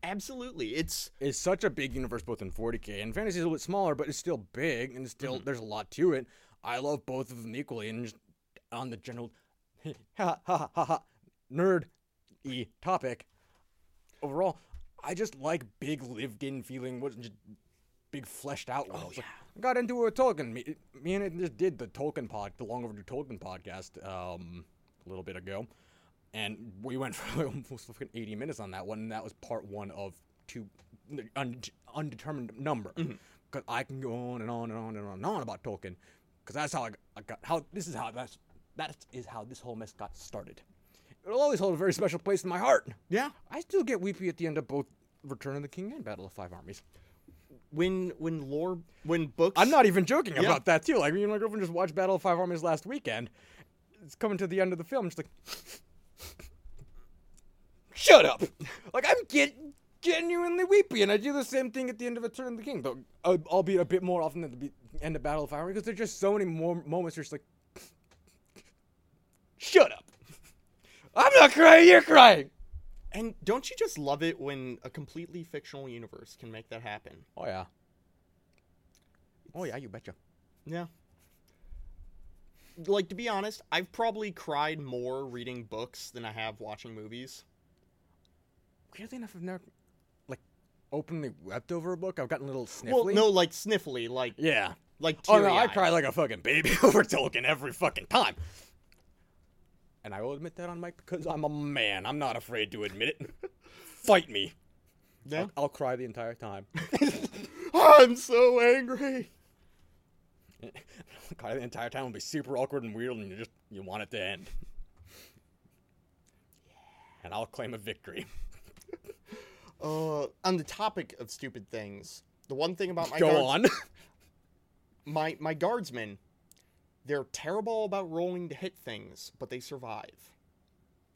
absolutely. It's it's such a big universe both in 40k and fantasy is a little bit smaller, but it's still big and still Mm-hmm. there's a lot to it. I love both of them equally, and just on the general ha ha ha ha nerd e topic overall, I just like big lived in feeling, wasn't just big fleshed out worlds. Like, I got into a Tolkien. Me, me and it just did the Tolkien pod, the long overdue Tolkien podcast, um, a little bit ago, and we went for like almost fucking eighty minutes on that one, and that was part one of two un, undetermined number. Because I can go on and on and on and on and on about Tolkien, because that's how I, I got how this is how that's that is how this whole mess got started. It'll always hold a very special place in my heart. yeah. I still get weepy at the end of both Return of the King and Battle of Five Armies. When when lore when books I'm not even joking Yeah. about that too. Like me and my girlfriend just watched Battle of Five Armies last weekend. It's coming to the end of the film. Just like, shut up. like I'm get genuinely weepy, and I do the same thing at the end of Return of the King, though, uh, albeit a bit more often than the be- end of Battle of Five Armies, because there's just so many more moments. Where it's like, shut up. I'm not crying. You're crying. And don't you just love it when a completely fictional universe can make that happen? Oh yeah. Oh yeah, you betcha. Yeah. Like to be honest, I've probably cried more reading books than I have watching movies. Weirdly enough, I've never like openly wept over a book. I've gotten a little sniffly. Well, no, like sniffly, like Yeah. like Oh no, I cry like a fucking baby over Tolkien every fucking time. And I will admit that on mic because I'm a man. I'm not afraid to admit it. Fight me. Yeah. I'll, I'll cry the entire time. I'm so angry. cry the entire time will be super awkward and weird, and you just you want it to end. And I'll claim a victory. Uh, on the topic of stupid things, the one thing about my Go guards- on. my my guardsmen, they're terrible about rolling to hit things, but they survive.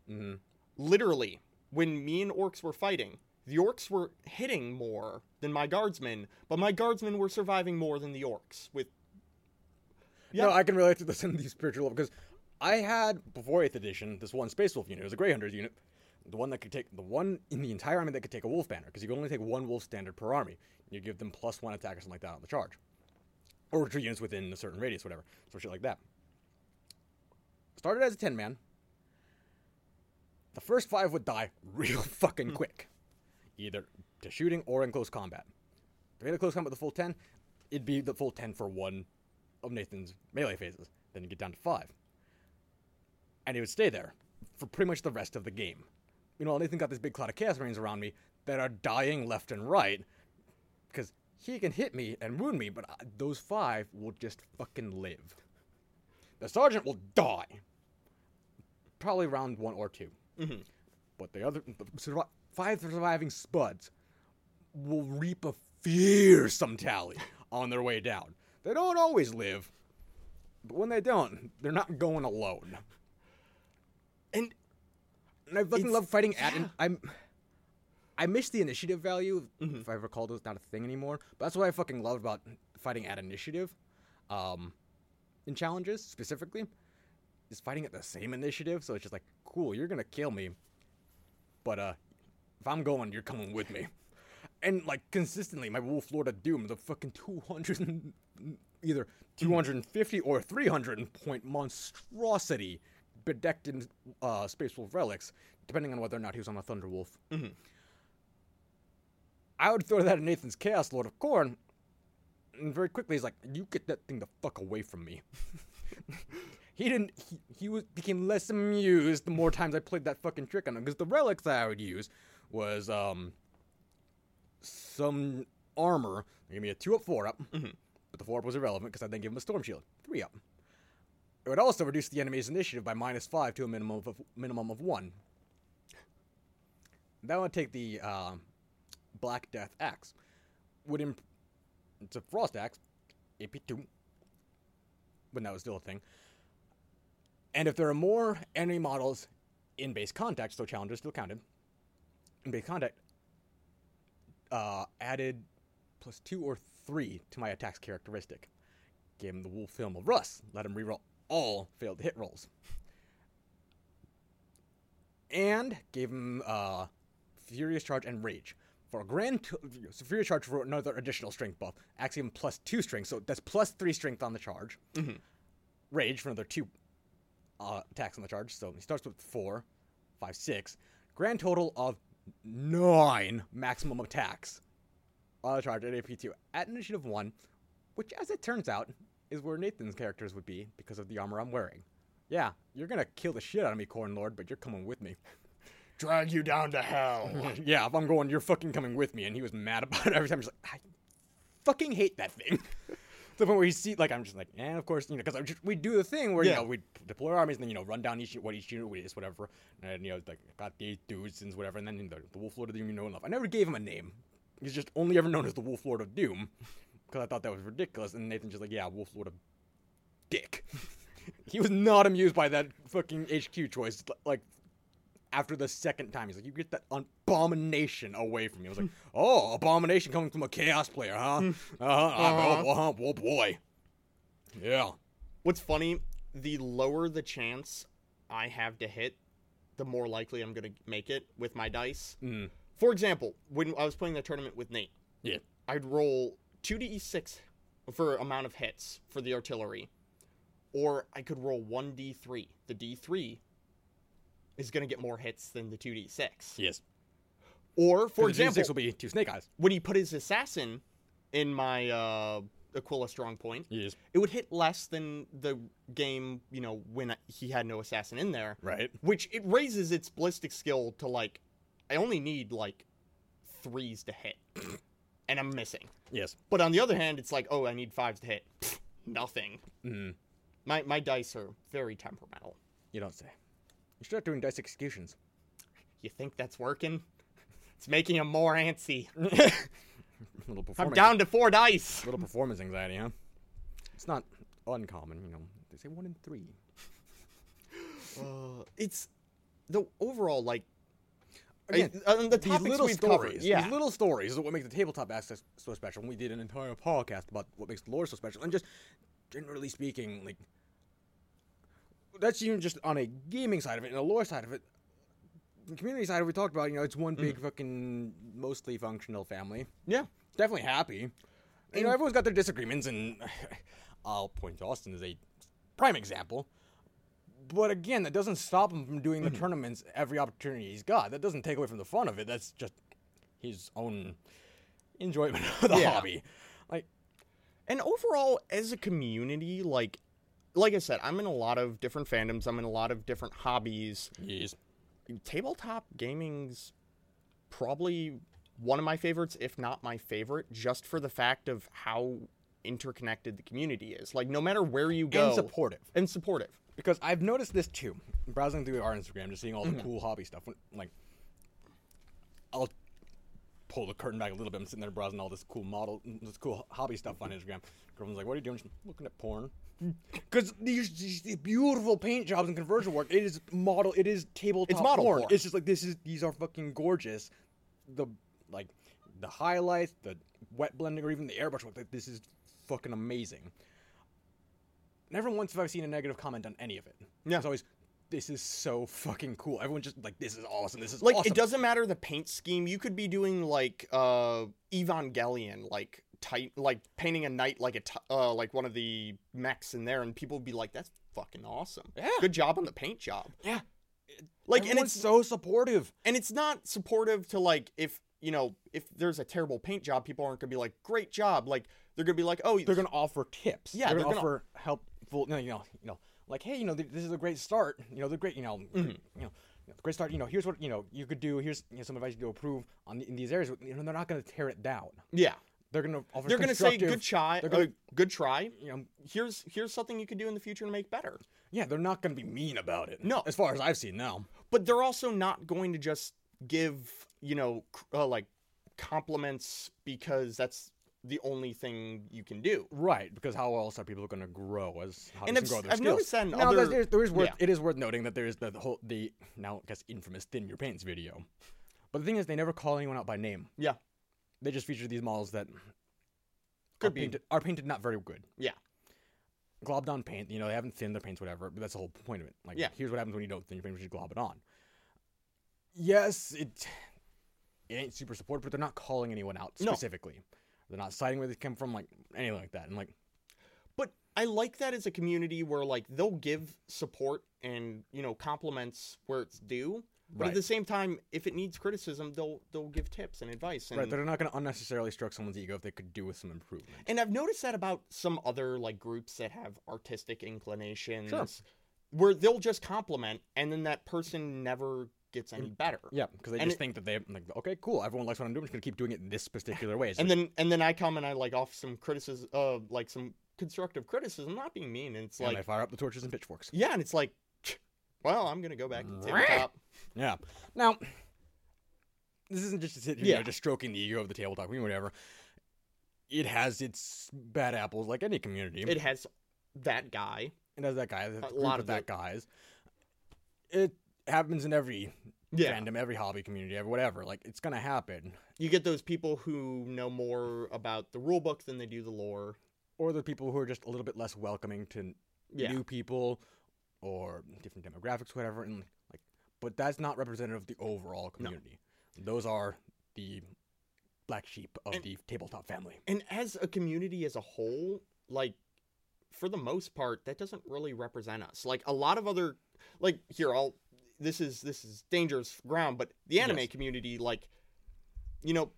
hmm Literally, when me and orcs were fighting, the orcs were hitting more than my guardsmen, but my guardsmen were surviving more than the orcs. With No, Yeah. I can relate to this in the spiritual level because I had before Eighth Edition this one Space Wolf unit. It was a Grey Hunters unit, the one that could take the one in the entire army that could take a Wolf banner because you can only take one Wolf standard per army. You give them plus one attack or something like that on the charge, or two units within a certain radius, whatever, so shit like that. Started as a ten man. The first five would die real fucking hmm. quick, either to shooting or in close combat. If we had a close combat with the full ten, it'd be the full ten for one of Nathan's melee phases. Then you get down to five. And he would stay there for pretty much the rest of the game. You know, Nathan got this big cloud of chaos marines around me that are dying left and right because he can hit me and wound me, but I, those five will just fucking live. The sergeant will die. Probably round one or 2 Mhm. But the other the five surviving spuds will reap a fearsome tally on their way down. They don't always live, but when they don't, they're not going alone. and And I fucking love fighting. And. I'm. I miss the initiative value. Mhm. If I recall, it's not a thing anymore. But that's what I fucking loved about fighting at initiative, um, in challenges specifically, is fighting at the same initiative. So it's just like, cool, you're gonna kill me, but uh, if I'm going, you're coming with me. And like consistently, my Wolf Lord of Doom, the fucking 200, either 250 or 300 point monstrosity bedecked in uh, Space Wolf relics, depending on whether or not he was on a Thunder Wolf. Mhm. I would throw that at Nathan's Chaos Lord of Khorne, and very quickly he's like, "You get that thing the fuck away from me." he didn't. He, he was became less amused the more times I played that fucking trick on him because the relics that I would use was um, some armor. They gave me a two up, four up, Mhm. but the four up was irrelevant because I then gave him a storm shield, three up. It would also reduce the enemy's initiative by minus five to a minimum of minimum of one. That would take the uh, Black Death axe. Would imp- it's a frost axe, AP two, when that was still a thing. And if there are more enemy models in base contact, so challengers still counted. In base contact, uh, added plus two or three to my attack's characteristic. Gave him the Wolf Helm of Russ. Let him reroll all failed hit rolls. And gave him uh, Furious Charge and Rage. For a grand t- Furious Charge for another additional strength buff. Axiom plus two strength, so that's plus three strength on the charge. Mhm. Rage for another two uh, attacks on the charge. So he starts with four, five, six. Grand total of nine maximum attacks on the charge at AP2 at initiative one, which, as it turns out, is where Nathan's characters would be because of the armor I'm wearing. Yeah, you're gonna kill the shit out of me, Khorne Lord, but you're coming with me. Drag you down to hell. yeah, if I'm going, you're fucking coming with me. And he was mad about it every time. He's like, I fucking hate that thing. the point where he see, like, I'm just like, and of course, you know, because we do the thing where, Yeah. you know, we deploy armies and then, you know, run down each, what each unit is, whatever. And, you know, like, got these dudes and whatever. And then the, the Wolf Lord of Doom, you know, and love. I never gave him a name. He's just only ever known as the Wolf Lord of Doom. Because I thought that was ridiculous. And Nathan's just like, yeah, Wolf Lord of Dick. he was not amused by that fucking HQ choice. Like, after the second time. He's like, you get that abomination away from me. I was like, oh, abomination coming from a chaos player, huh? Uh-huh. Uh-huh. Oh, uh-huh. oh boy. Yeah. What's funny, the lower the chance I have to hit, the more likely I'm going to make it with my dice. Mm. For example, when I was playing the tournament with Nate, Yeah. I'd roll 2d6 for amount of hits for the artillery, or I could roll 1d3. The d3 is going to get more hits than the 2d6. Yes. Or, for example, six will be two snake eyes. when he put his assassin in my uh, Aquila strong point, Yes. it would hit less than the game, you know, when he had no assassin in there, Right. which it raises its ballistic skill to like, I only need like threes to hit, and I'm missing. Yes. But on the other hand, it's like, oh, I need fives to hit. Pfft, Nothing. Mm. My my dice are very temperamental. You don't say. You start doing dice executions. You think that's working? It's making him more antsy. little I'm down to four dice. Little performance anxiety, huh? It's not uncommon, you know. They say one in three. Uh, it's the overall like. Again, I- the these little stories, covered, yeah. these little stories is what makes the tabletop aspect so special. And we did an entire podcast about what makes the lore so special, and just generally speaking, like that's even just on a gaming side of it and a lore side of it. The community side, we talked about, you know, it's one big mm. fucking mostly functional family. yeah. Definitely happy. you know, everyone's got their disagreements, and I'll point to Austin as a prime example. But again, that doesn't stop him from doing the mm-hmm. tournaments every opportunity he's got. That doesn't take away from the fun of it. That's just his own enjoyment of the Yeah. hobby. Like, And overall, as a community, like, like I said, I'm in a lot of different fandoms. I'm in a lot of different hobbies. yes, Tabletop gaming's probably one of my favorites, if not my favorite, just for the fact of how interconnected the community is. Like, no matter where you go, and supportive. and supportive. Because I've noticed this too, browsing through our Instagram, just seeing all the mm-hmm. cool hobby stuff. When, like, I'll pull the curtain back a little bit. I'm sitting there browsing all this cool model, this cool hobby stuff on Instagram. Girlfriend's like, "What are you doing?" She's looking at porn. Because these, these these beautiful paint jobs and conversion work, it is model, it is tabletop model porn. porn. It's just like this is these are fucking gorgeous. The like the highlights, the wet blending, or even the airbrush work. Like, this is fucking amazing. Never once have I seen a negative comment on any of it. Yeah. It's always, this is so fucking cool. Everyone's just like, this is awesome. This is Like, awesome. it doesn't matter the paint scheme. You could be doing like uh Evangelion, like tight, like painting a knight like a t- uh like one of the mechs in there, and people would be like, "That's fucking awesome. Yeah. good job on the paint job." Yeah. Like, and Everyone's it's so supportive. and it's not supportive to like if you know if there's a terrible paint job, people aren't gonna be like, "Great job!" Like they're gonna be like, "Oh, They're gonna offer tips. Yeah, they're, they're gonna, gonna- offer helpful. No, you know, you know, like, hey, you know, th- this is a great start. You know, they're great. You know, Mm-hmm. you know, great start. You know, here's what you know you could do. Here's you know, some advice you could improve on the, in these areas. You know, they're not going to tear it down. Yeah. They're going to offer. They're going to say good try, they're gonna- uh, good try. You know, Here's here's something you could do in the future to make better. yeah, they're not going to be mean about it. No. as far as I've seen now. But they're also not going to just give, you know, uh, like compliments because that's the only thing you can do. Right, because how else are people going to grow as how And I've, grow their I've skills? noticed that Now, other there's, there's, worth, yeah. it is worth noting that there is the whole the now I guess infamous thin your pants video, but the thing is they never call anyone out by name. Yeah. They just feature these models that Could are be- painted, are painted not very good. Yeah. Globbed on paint, you know, they haven't thinned their paints, whatever. But that's the whole point of it. Like, Yeah. here's what happens when you don't thin your paint, you just glob it on. Yes, it it ain't super supportive, but they're not calling anyone out No. They're not citing where they come from, like anything like that. And like, But I like that as a community where like they'll give support and you know compliments where it's due. But Right. at the same time, if it needs criticism, they'll they'll give tips and advice. And, right, they're not going to unnecessarily stroke someone's ego if they could do with some improvement. and I've noticed that about some other like groups that have artistic inclinations, Sure. where they'll just compliment, and then that person never gets any better. Yeah, because they And just it- think that they like, okay, cool, everyone likes what I'm doing. I'm just gonna keep doing it this particular way. It's And then and then I come and I like offer some criticism, uh, like some constructive criticism, not being mean. And it's and like, they fire up the torches and pitchforks. yeah, and it's like, well, I'm gonna go back to the tabletop. Yeah. Now, this isn't just you know, Yeah. just stroking the ego of the tabletop, I mean, whatever. It has its bad apples, like any community. It has that guy. It has that guy, a lot of that it. guys. It happens in every Yeah. fandom, every hobby community, every whatever. Like it's gonna happen. You get those people who know more about the rule book than they do the lore. Or the people who are just a little bit less welcoming to Yeah. new people or different demographics, whatever. And like, but that's not representative of the overall community. Those are the black sheep of And- the tabletop family. And as a community as a whole, like for the most part, that doesn't really represent us. Like a lot of other like here, I'll this is this is dangerous ground, but the anime Yes. community, like you know,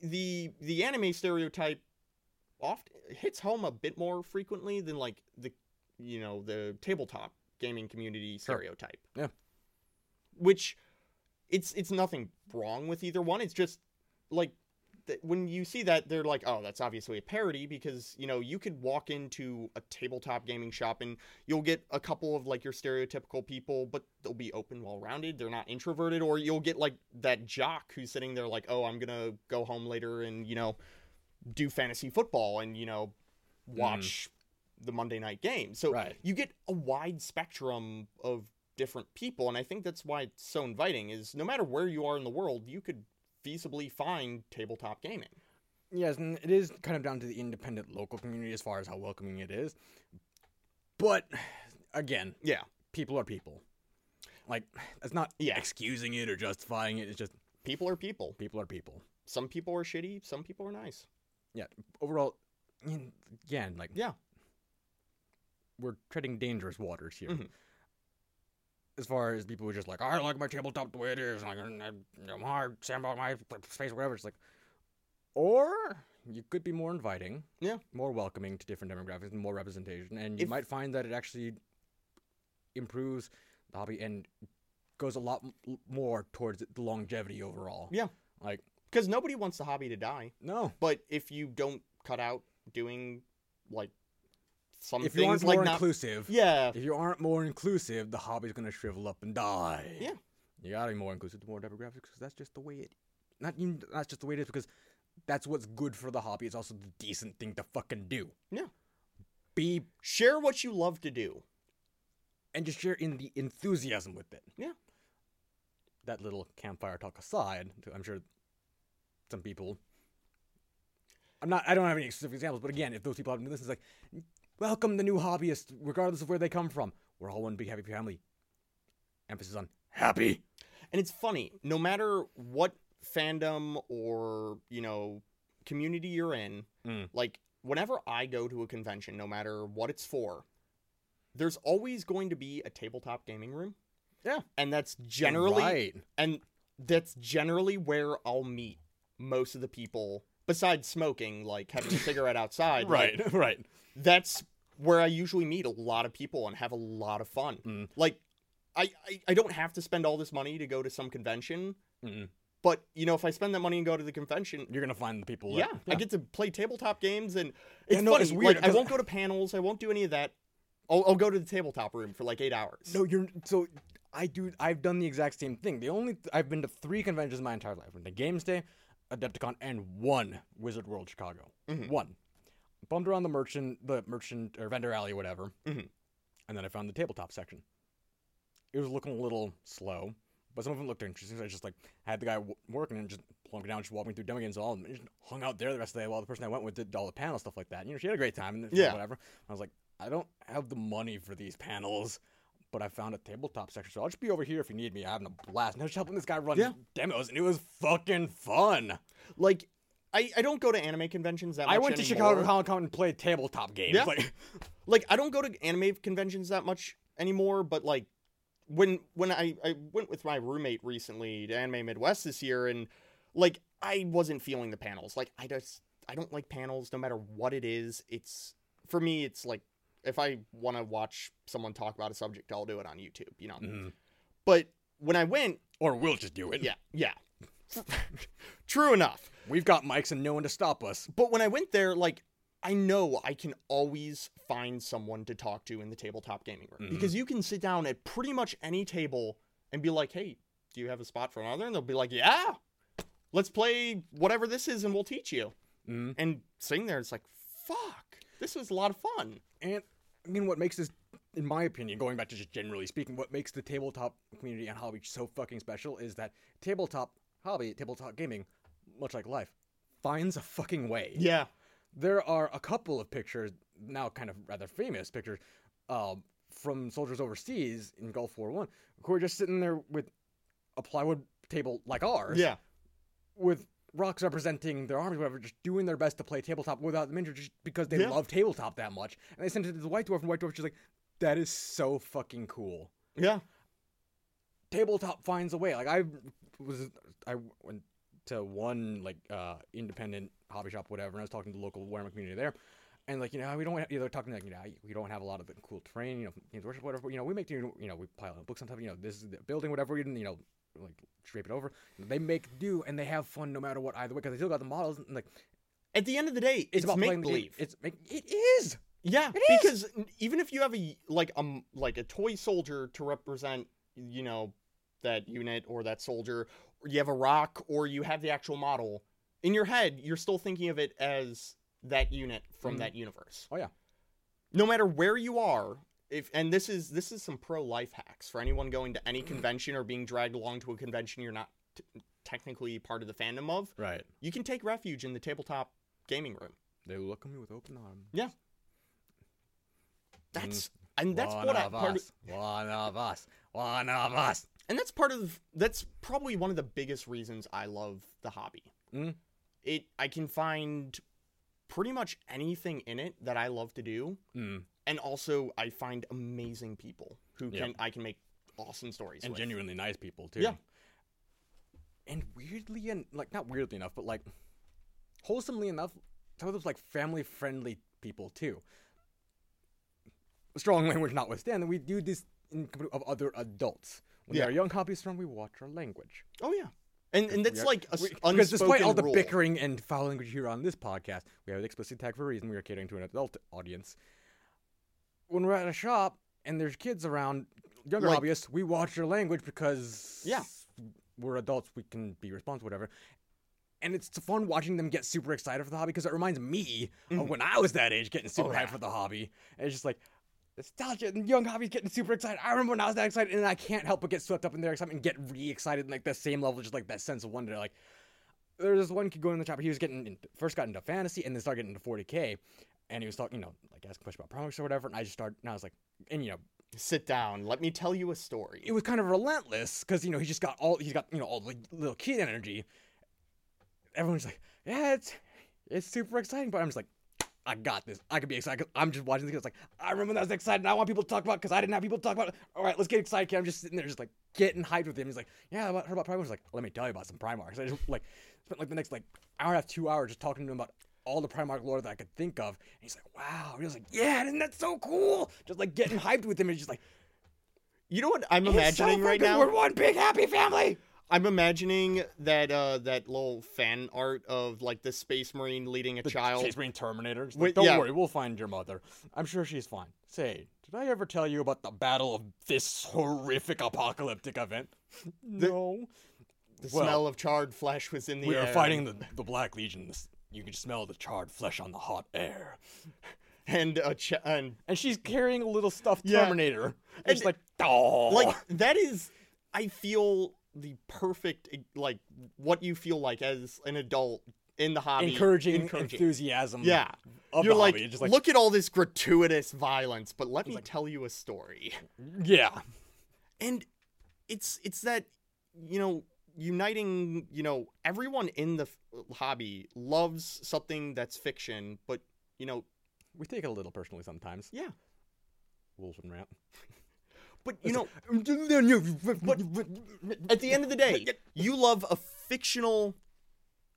the the anime stereotype oft hits home a bit more frequently than like the you know the tabletop gaming community Sure. stereotype. Yeah. Which it's it's nothing wrong with either one. It's just like th- when you see that they're like, oh, that's obviously a parody because you know you could walk into a tabletop gaming shop and you'll get a couple of like your stereotypical people, but they'll be open, well-rounded. They're not introverted, or you'll get like that jock who's sitting there like, oh, I'm gonna go home later and you know do fantasy football and you know mm. watch the Monday night game. So Right. you get a wide spectrum of different people and i think that's why it's so inviting is no matter where you are in the world you could feasibly find tabletop gaming Yes, and it is kind of down to the independent local community as far as how welcoming it is. But again, yeah people are people. Like that's not Yeah. excusing it or justifying it. It's just people are people people are people. some people are shitty some people are nice Yeah. Overall, in- again, like Yeah. we're treading dangerous waters here. Mhm. As far as people who are just like, I like my tabletop the way it is, like mm, I'm, I'm hard, sandbox my space, whatever. It's like, or you could be more inviting, Yeah. more welcoming to different demographics and more representation, and you If- might find that it actually improves the hobby and goes a lot m- more towards the longevity overall. Yeah. Like, because nobody wants the hobby to die no, but if you don't cut out doing like some if you things aren't like more not inclusive, yeah if you aren't more inclusive, the hobby's gonna shrivel up and die. Yeah. you gotta be more inclusive to more demographics because that's just the way it. Not even that's just the way it is because that's what's good for the hobby. It's also the decent thing to fucking do. Yeah. Be share what you love to do and just share in the enthusiasm with it. Yeah. That little campfire talk aside, I'm sure some people. I'm not. I don't have any specific examples, but again, if those people have new listeners, like, welcome the new hobbyist, regardless of where they come from. We're all one big happy family. Emphasis on happy. And it's funny, no matter what fandom or, you know, community you're in, Mm. like whenever I go to a convention, no matter what it's for, there's always going to be a tabletop gaming room. Yeah. And that's generally right. and that's generally where I'll meet most of the people besides smoking, like having a cigarette outside. like, right, right. that's where I usually meet a lot of people and have a lot of fun. Mm. Like I, I I don't have to spend all this money to go to some convention. Mm-mm. But you know, if I spend that money and go to the convention, You're gonna find the people. yeah, That, I get to play tabletop games, and it's Yeah, no, funny. it's weird, like, I won't go to panels. I won't do any of that. I'll, I'll go to the tabletop room for like eight hours. No, you're so. I do. I've done the exact same thing. The only I've been to three conventions my entire life: I've been to Games Day, Adepticon, and one Wizard World Chicago. Mhm. One. Bummed around the merchant, the merchant or vendor alley, whatever, Mhm. and then I found the tabletop section. It was looking a little slow, but some of them looked interesting. So I just like had the guy w- working and just plunked down, just walking through demo games, and all and just hung out there the rest of the day while the person I went with did all the panel stuff like that. You know, she had a great time and Yeah. whatever. I was like, I don't have the money for these panels but I found a tabletop section, so I'll just be over here if you need me. I'm having a blast. And I was helping this guy run Yeah. demos, and it was fucking fun. Like, I, I don't go to anime conventions that much I went to. Chicago Comic Con and played tabletop games. Yeah. Like, Like, I don't go to anime conventions that much anymore. But like, when when I I went with my roommate recently to Anime Midwest this year, and like I wasn't feeling the panels. Like, I just I don't like panels, no matter what it is. It's for me, it's like if I want to watch someone talk about a subject, I'll do it on YouTube. You know. Mhm. But when I went, or we'll just do it. yeah, yeah. True enough. We've got mics and no one to stop us. But when I went there, like I know I can always find someone to talk to in the tabletop gaming room Mhm. because you can sit down at pretty much any table and be like, "Hey, do you have a spot for another?" And they'll be like, "Yeah, let's play whatever this is, and we'll teach you." Mhm. And sitting there, it's like, "Fuck, this was a lot of fun." And I mean, what makes this, in my opinion, going back to just generally speaking, what makes the tabletop community and hobby so fucking special is that tabletop hobby, tabletop gaming, much like life, finds a fucking way. Yeah, there are a couple of pictures now kind of rather famous pictures um, from soldiers overseas in gulf war one who are just sitting there with a plywood table like ours yeah, with rocks representing their armies whatever just doing their best to play tabletop without the miniature just because they Yeah. love tabletop that much and they sent it to the white dwarf and white dwarf just like that is so fucking cool yeah, tabletop finds a way. Like I was, I went to one like uh independent hobby shop, whatever, and I was talking to the local Warhammer community there, and like you know we don't have, you know talking like you know we don't have a lot of the cool terrain, you know Games Workshop whatever. But, you know we make you know we pile books on top. You know this is the building whatever. We didn't you know like drape it over. They make do and they have fun no matter what either way because they still got the models and like At the end of the day, it's, about make playing the game. believe. It's make it is. Yeah, It is. because n- even if you have a like um like a toy soldier to represent, you know, that unit or that soldier, or you have a rock or you have the actual model in your head, you're still thinking of it as that unit from Mhm. that universe. Oh, yeah. No matter where you are, if and this is this is some pro life hacks for anyone going to any convention or being dragged along to a convention you're not t- technically part of the fandom of, Right. you can take refuge in the tabletop gaming room. They look welcome me with open arms. Yeah. That's and that's one what I of part of, us. One of us. One of us. and that's part of that's probably one of the biggest reasons I love the hobby. Mm. It I can find pretty much anything in it that I love to do, Mm. And also I find amazing people who can I can make awesome stories and with. genuinely nice people too. Yeah. And weirdly and like not weirdly enough, but like wholesomely enough, some of those like family friendly people too. Strong language notwithstanding, we do this in company of other adults. When Yeah. there are young hobbyists around, we watch our language. Oh yeah, and and that's are- like a we- because despite all the rule. bickering and foul language here on this podcast, we have an explicit tag for a reason. We are catering to an adult audience. When we're at a shop and there's kids around, younger Like- hobbyists, we watch their language because Yeah. we're adults. We can be responsible, whatever. And it's fun watching them get super excited for the hobby because it reminds me of mm-hmm. when I was that age, getting super Oh, hyped for the hobby. And it's just like nostalgia and young hobbies getting super excited. I remember when I was that excited, and I can't help but get swept up in their excitement and get re-excited in like the same level, just like that sense of wonder. Like there's this one kid going in the shop. He was getting in, first got into fantasy and then started getting into 40k, and he was talking, you know, like asking questions about comics or whatever. And I just started, and I was like, and you know, Sit down. Let me tell you a story. it was kind of relentless because you know he just got all he's got you know all the little kid energy. Everyone's like, yeah, it's it's super exciting, but I'm just like, I got this. I could be excited. 'cause I'm just watching the kids like, I remember when I was excited. and I want people to talk about because I didn't have people to talk about. it. All right, let's get excited. kid." I'm just sitting there, just like getting hyped with him. He's like, yeah, I heard about Primarch. He's like, let me tell you about some Primarch. So I just like spent like the next like hour and a half, two hours just talking to him about all the Primarch lore that I could think of. And he's like, wow. And he was like, yeah, isn't that so cool? Just like getting hyped with him. And he's just like, You know what I'm so imagining right now? We're one big happy family. I'm imagining that uh that little fan art of like the space marine leading a The child. Space Marine Terminator. Just Wait, Don't yeah. worry, we'll find your mother. I'm sure she's fine. Say, did I ever tell you about the battle of this horrific apocalyptic event? no. The Well, smell of charred flesh was in the air. we air. are fighting the, the Black Legion. This- You can smell the charred flesh on the hot air. and a ch- and And she's carrying a little stuffed Yeah. Terminator. And it's like, oh. like that is I feel the perfect like what you feel like as an adult in the hobby. encouraging, encouraging. enthusiasm Yeah. of You're the like, like, look at all this gratuitous violence, but let me like- tell you a story. yeah. and it's it's that you know uniting you know everyone in the f- hobby loves something that's fiction but you know We take it a little personally sometimes. yeah Wolves and rant. but you know but at the end of the day you love a fictional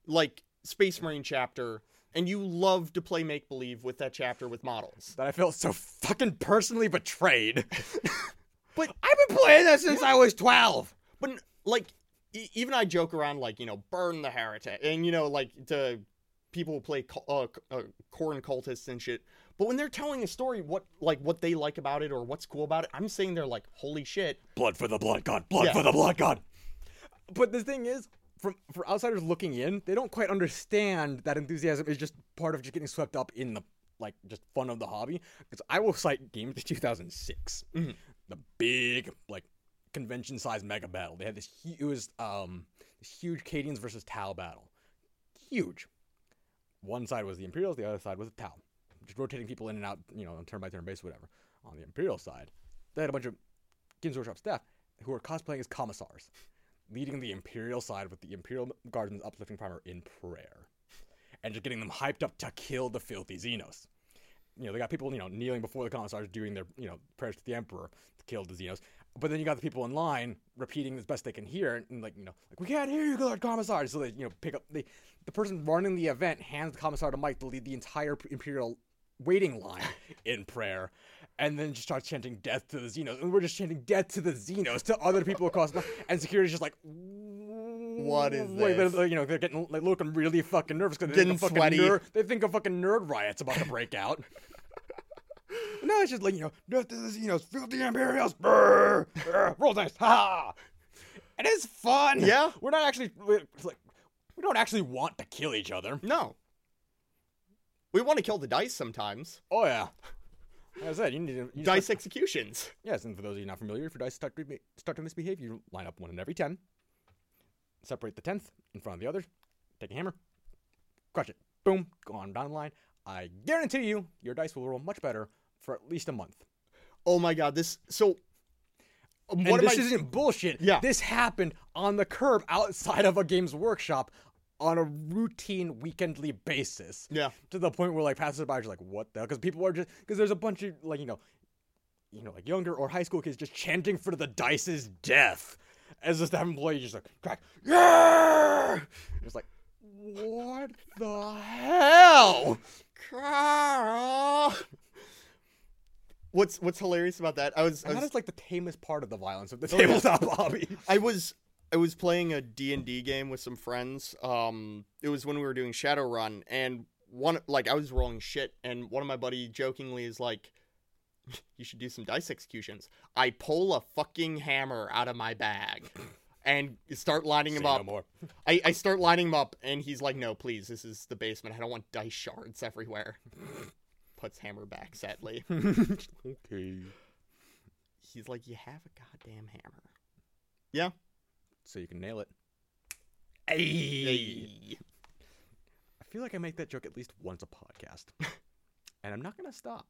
like space marine chapter and you love to play make believe with that chapter with models that I felt so fucking personally betrayed. But- I've been playing this since I was twelve. but like e- even i joke around like you know burn the heretic and you know like to people who play cul- uh, c- uh, Khorne cultists and shit but when they're telling a story what like what they like about it or what's cool about it i'm saying they're like holy shit Blood for the blood god. Blood Yeah. for the blood god. But the thing is, from for outsiders looking in, they don't quite understand that enthusiasm is just part of just getting swept up in the like just fun of the hobby. Because I will cite Games Day 2006, Mhm. the big like convention sized mega battle. They had this hu- it was um this huge Cadians versus Tau battle, huge. One side was the Imperials, the other side was the Tau, just rotating people in and out, you know, on turn by turn basis, whatever. On the Imperial side, they had a bunch of Games Workshop staff who were cosplaying as commissars, leading the Imperial side with the Imperial Guardians uplifting primer in prayer, and just getting them hyped up to kill the filthy Xenos. You know, they got people, you know, kneeling before the commissars doing their, you know, prayers to the Emperor to kill the Xenos. But then you got the people in line repeating as best they can hear, and like, you know, like we can't hear you, Lord Commissar. So they, you know, pick up the the person running the event hands the commissar to Mike to lead the entire Imperial waiting line in prayer, and then just starts chanting "Death to the Xenos," and we're just chanting "Death to the Xenos" to other people across, the and security's just like, "What is this?" they're, you know, they're getting like, looking really fucking nervous because they Getting think a fucking nerd, they think a fucking nerd riot's about to break out. no, it's just like you know, "Death to the Xenos, filthy Imperials, brr, brr, roll dice, ha!" And it's fun. Yeah. we're not actually we're, like we don't actually want to kill each other. no we want to kill the dice sometimes Oh yeah. Like I said, you need to you dice executions Yes, and for those of you not familiar, if your dice start to, be- start to misbehave, you line up one in every ten, separate the tenth in front of the others, take a hammer, crush it, boom, go on down the line. I guarantee you, your dice will roll much better for at least a month. oh my god this so um, what am this I, isn't bullshit. Yeah. This happened on the curb outside of a games workshop on a routine weekendly basis. yeah to the point where like passersby are just like, what the? Because people are just because there's a bunch of like you know, you know like younger or high school kids just chanting for the dice's death, as the staff employee just like crack, yeah. It's like, what the hell? Carl. What's what's hilarious about that? I was, I And that was is like the tamest part of the violence of the Oh, tabletop hobby. I was I was playing a D&D game with some friends. Um it was when we were doing Shadowrun and one like I was rolling shit and one of my buddy jokingly is like you should do some dice executions. I pull a fucking hammer out of my bag and start lining him Say no up. I, I start lining him up and he's like, "No, please, this is the basement. I don't want dice shards everywhere." Puts hammer back sadly. okay. He's like, "You have a goddamn hammer." Yeah. So you can nail it. Hey. I feel like I make that joke at least once a podcast, and I'm not gonna stop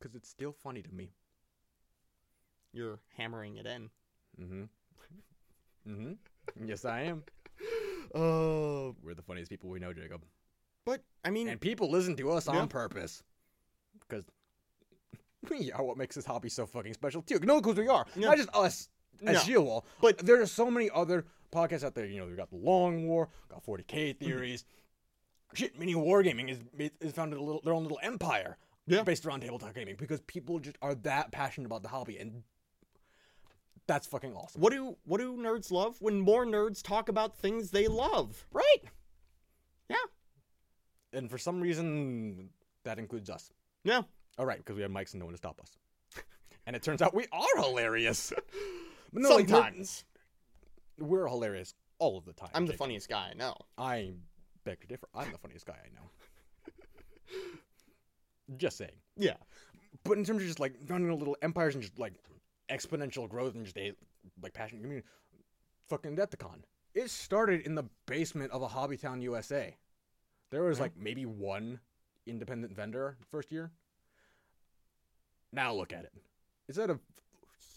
because it's still funny to me. You're hammering it in. Mm-hmm. Mm-hmm. Yes, I am. Oh, We're the funniest people we know, Jacob. But I mean, And people listen to us Yeah. on purpose. Because we are what makes this hobby so fucking special, too. No, because we are. Yeah. Not just us as No. Shield Wall. But- there are so many other podcasts out there. You know, we've got The Long War, got 40k mm-hmm. Theories. Shit, mini wargaming is, is founded a little, their own little empire Yeah. based around tabletop gaming because people just are that passionate about the hobby, and that's fucking awesome. What do what do nerds love? When more nerds talk about things they love. Right? And for some reason, that includes us. Yeah. All right, because we have mics and no one to stop us. and it turns out we are hilarious. But no, like, we're- Sometimes. we're, hilarious all of the time. I'm the Jake. funniest guy I know. I beg to differ. I'm the funniest guy I know. just saying. Yeah. But in terms of just like running a little empires and just like exponential growth and just a like passionate community, fucking Adepticon. It started in the basement of a Hobbytown USA. There was like maybe one independent vendor first year. Now look at it. It's at a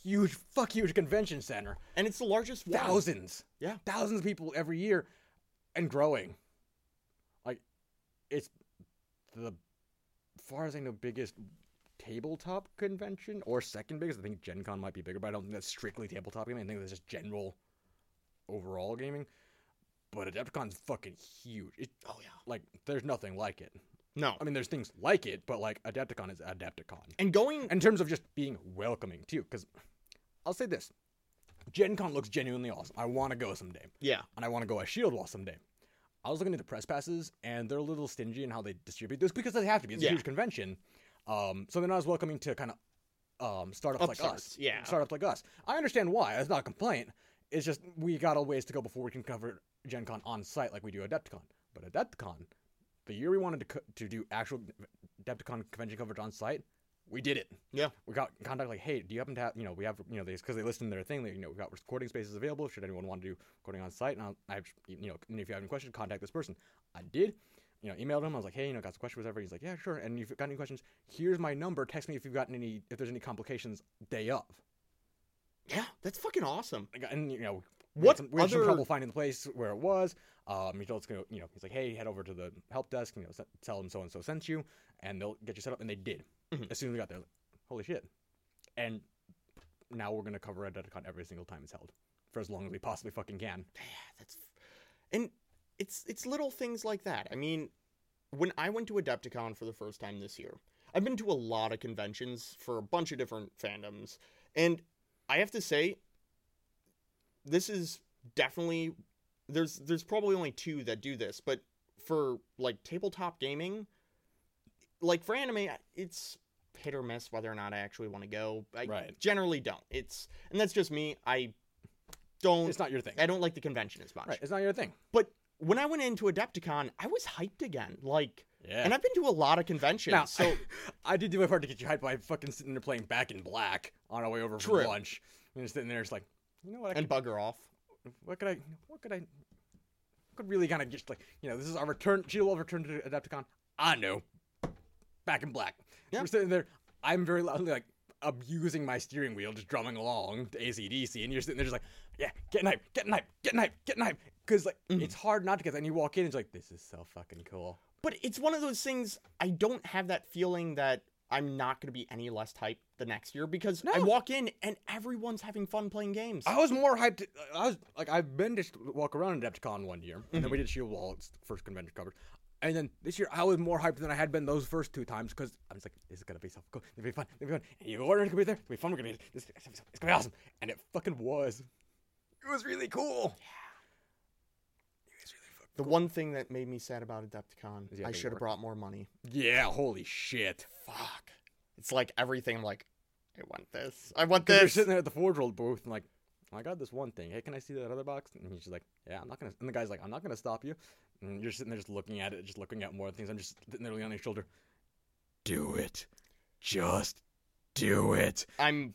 huge, fuck huge convention center. And it's the largest one. Thousands. Yeah. Thousands of people every year and growing. Like, it's the, far as I know, biggest tabletop convention or second biggest. I think Gen Con might be bigger, but I don't think that's strictly tabletop gaming. I think that's just general overall gaming. But Adepticon's fucking huge. It, Oh yeah. like, there's nothing like it. No. I mean, there's things like it, but like, Adepticon is Adepticon And going in terms of just being welcoming too because i'll say this gen con looks genuinely awesome i want to go someday Yeah. and i want to go as shield wall someday i was looking at the press passes and they're a little stingy in how they distribute this because they have to be it's Yeah. a huge convention um, so they're not as welcoming to kind of um, startups like us yeah. startups like us i understand why that's not a complaint it's just we got a ways to go before we can cover gen con on site like we do adepticon but adepticon the year we wanted to, co- to do actual adepticon convention coverage on site we did it Yeah. we got in contact like, hey, do you happen to have, you know, we have, you know, because they list in their thing that you know we got recording spaces available. Should anyone want to do recording on site? And I'll, I, have, you know, and if you have any questions, contact this person. I did, you know, emailed him. I was like, hey, you know, got some questions, whatever. He's like, yeah, sure. And if you've got any questions, here's my number. Text me if you've gotten any, if there's any complications day of. Yeah. That's fucking awesome. I got- And you know, What we had some other- trouble finding the place where it was. Um, he told us, to you know, he's like, hey, head over to the help desk, you know, s- tell them so and so sent you, and they'll get you set up. And they did. Mhm. As soon as we got there, like, holy shit! And now we're gonna cover Adepticon every single time it's held for as long as we possibly fucking can. Yeah, that's and it's it's little things like that. I mean, when I went to Adepticon for the first time this year, I've been to a lot of conventions for a bunch of different fandoms, and I have to say, this is definitely there's there's probably only two that do this, but for like tabletop gaming, like for anime, it's hit or miss whether or not I actually want to go. I Right. generally don't. It's and that's just me. I don't. It's not your thing, I don't like the convention as much. right? It's not your thing. But when I went into Adepticon, I was hyped again. Like, Yeah. and I've been to a lot of conventions. now, so I did do my part to get you hyped by fucking sitting there playing Back in Black on our way over True. from lunch, and just sitting there, just like, you know what? I and bugger off. what could I? What could I? Could really kind of just like, you know, this is our return. She will return to Adepticon. I know. Back in Black. Yeah. We're sitting there. I'm very loudly like abusing my steering wheel, just drumming along to ACDC, and you're sitting there just like, yeah, get hype, get hype, get hype, get hype. Because like Mhm. it's hard not to get that. And you walk in, and it's like, this is so fucking cool. But it's one of those things. I don't have that feeling that I'm not going to be any less hyped the next year because I walk in and everyone's having fun playing games. I was more hyped. I was like, I've been to walk around Adepticon one year, and then we mm-hmm. did Shield Wall, its first convention coverage. And then this year, I was more hyped than I had been those first two times because I was like, "This is gonna be so cool. It's gonna be fun. It's gonna be fun. And you order, it's gonna be there. It's gonna be fun. We're gonna be. This, it's gonna be awesome." And it fucking was. It was really cool. Yeah. It was really fucking. the one thing that made me sad about Adepticon, I should have brought more money. Yeah. Holy shit. Fuck. It's like everything. I'm like, I want this. I want Because you're sitting there at the Forge World booth and like, I got this one thing. Hey, can I see that other box? And he's just like, Yeah, I'm not gonna. And the guy's like, I'm not gonna stop you. And you're sitting there just looking at it, just looking at more things. I'm just sitting there on your shoulder. Do it. Just do it. I'm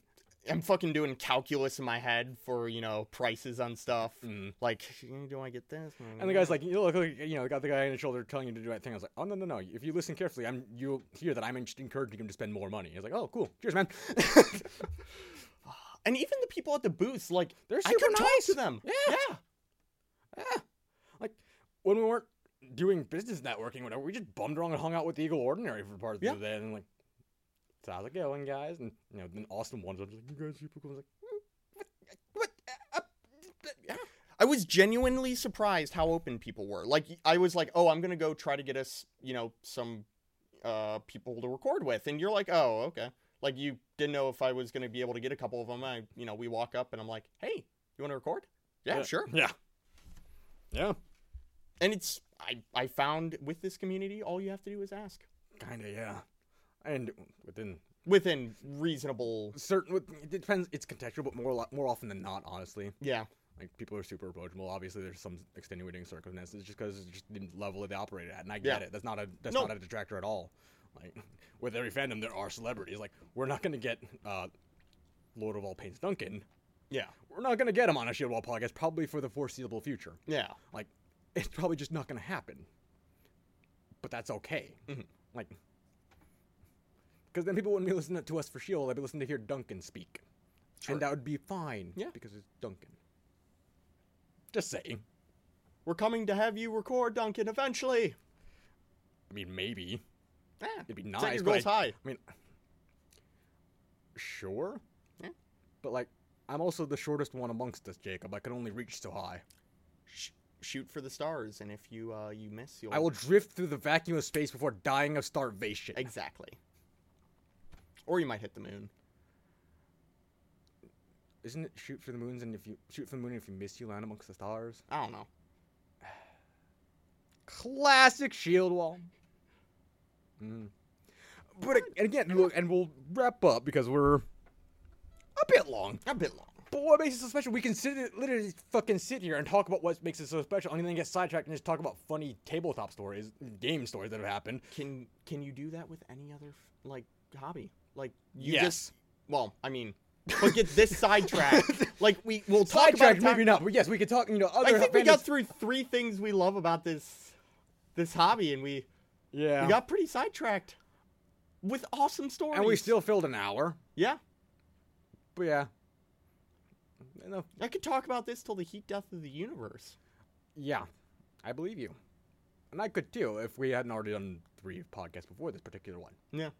I'm fucking doing calculus in my head for you know prices on stuff. Mm. Like, do I get this? And the guy's like, you look, like, you know, got the guy on the shoulder telling you to do that thing. I was like, oh no, no, no. If you listen carefully, I'm you'll hear that I'm encouraging him to spend more money. He's like, oh, cool. Cheers, man. and even the people at the booths, like, They're super nice. to them. Yeah. yeah. Yeah. Like when we weren't doing business networking, whatever, we just bummed around and hung out with the Eagle Ordinary for Yeah. of the day, and like, so how's it going, guys? And you know, then Austin was like, you guys are super cool. I was like, "Mm, what? What? Uh, uh, yeah. I was genuinely surprised how open people were. Like, I was like, oh, I'm gonna go try to get us, you know, some uh, people to record with, and you're like, oh, okay. Like you didn't know if I was gonna be able to get a couple of them. I, you know, we walk up and I'm like, hey, you want to record? Yeah, sure. Yeah. Yeah. And it's I I found with this community, all you have to do is ask Kinda, yeah. And within within reasonable. certain, it depends. It's contextual, but more more often than not, honestly, Yeah, like people are super approachable. Obviously, there's some extenuating circumstances just because just the level that they operate at, and I get Yeah. it. That's not a that's No. not a detractor at all. Like with every fandom, there are celebrities. Like we're not gonna get uh, Lord of All Paints Duncan. yeah, We're not gonna get him on a Shield Wall podcast probably for the foreseeable future. yeah. Like it's probably just not gonna happen. But that's okay. Mhm. Like because then people wouldn't be listening to us for Shield. They'd be listening to hear Duncan speak, Sure. and that would be fine. Yeah. because it's Duncan. Just saying. We're coming to have you record, Duncan, eventually. I mean, maybe Eh, it'd be nice. set your goals I, high. I mean, sure. Yeah. But like, I'm also the shortest one amongst us, Jacob. I can only reach so high. Sh- shoot for the stars, and if you uh you miss, you'll I will drift through the vacuum of space before dying of starvation. exactly. Or you might hit the moon. Isn't it shoot for the moons and if you shoot for the moon and if you miss you land amongst the stars? I don't know. Classic shield wall. Mm. But and again, look, and we'll wrap up because we're a bit long. A bit long. But what makes it so special? We can sit, literally fucking sit here and talk about what makes it so special, and then get sidetracked and just talk about funny tabletop stories, game stories that have happened. Can can you do that with any other like hobby? Like you Yes. just well, I mean, but get this sidetracked. like we we'll talk about Sidetracked, maybe not, but yes, we could talk. You know, other I think we got through three things we love about this this hobby, and we yeah, we got pretty sidetracked with awesome stories. and we still filled an hour. yeah. But yeah, enough. I could talk about this till the heat death of the universe. Yeah, I believe you, and I could too if we hadn't already done three podcasts before this particular one. Yeah.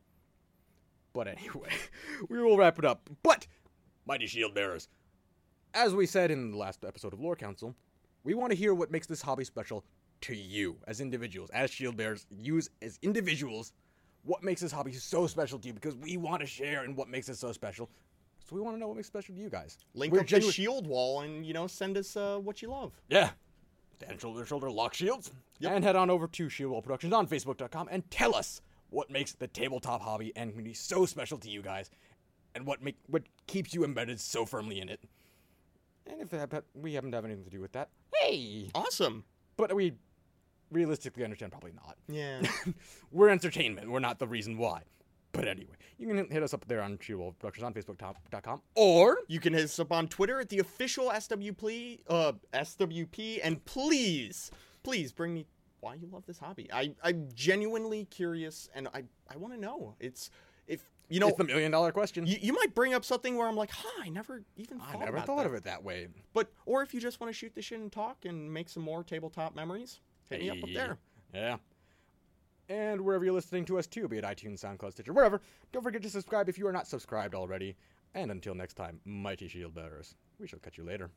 But anyway, we will wrap it up. But, mighty shield bearers, as we said in the last episode of Lore Council, we want to hear what makes this hobby special to you as individuals, as shield bearers, use as individuals. What makes this hobby so special to you? Because we want to share in what makes it so special. So we want to know what makes it special to you guys. Link We're up genu- the shield wall and you know send us uh, what you love. Yeah. Stand shoulder to shoulder, lock shields. Yep. And head on over to Shieldwall Productions on Facebook.com and tell us what makes the tabletop hobby and community so special to you guys, and what make what keeps you embedded so firmly in it. And if that, we happen to have anything to do with that, hey! Awesome. But we realistically understand probably not. Yeah. We're entertainment. We're not the reason why. But anyway, you can hit us up there on Shieldwall Productions on Facebook.com or You can hit us up on Twitter at the official SWP, uh, SWP, and please, please bring me why you love this hobby. I, I'm genuinely curious, and I, I want to know. It's if you know, it's the million dollar question. you, you might bring up something where I'm like, huh, I never even thought I never about thought that. of it that way. But or if you just want to shoot the shit and talk and make some more tabletop memories, hit me up up there. Yeah. And wherever you're listening to us too, be it iTunes, SoundCloud, Stitcher, wherever, don't forget to subscribe if you are not subscribed already. And until next time, mighty shield bearers, we shall catch you later.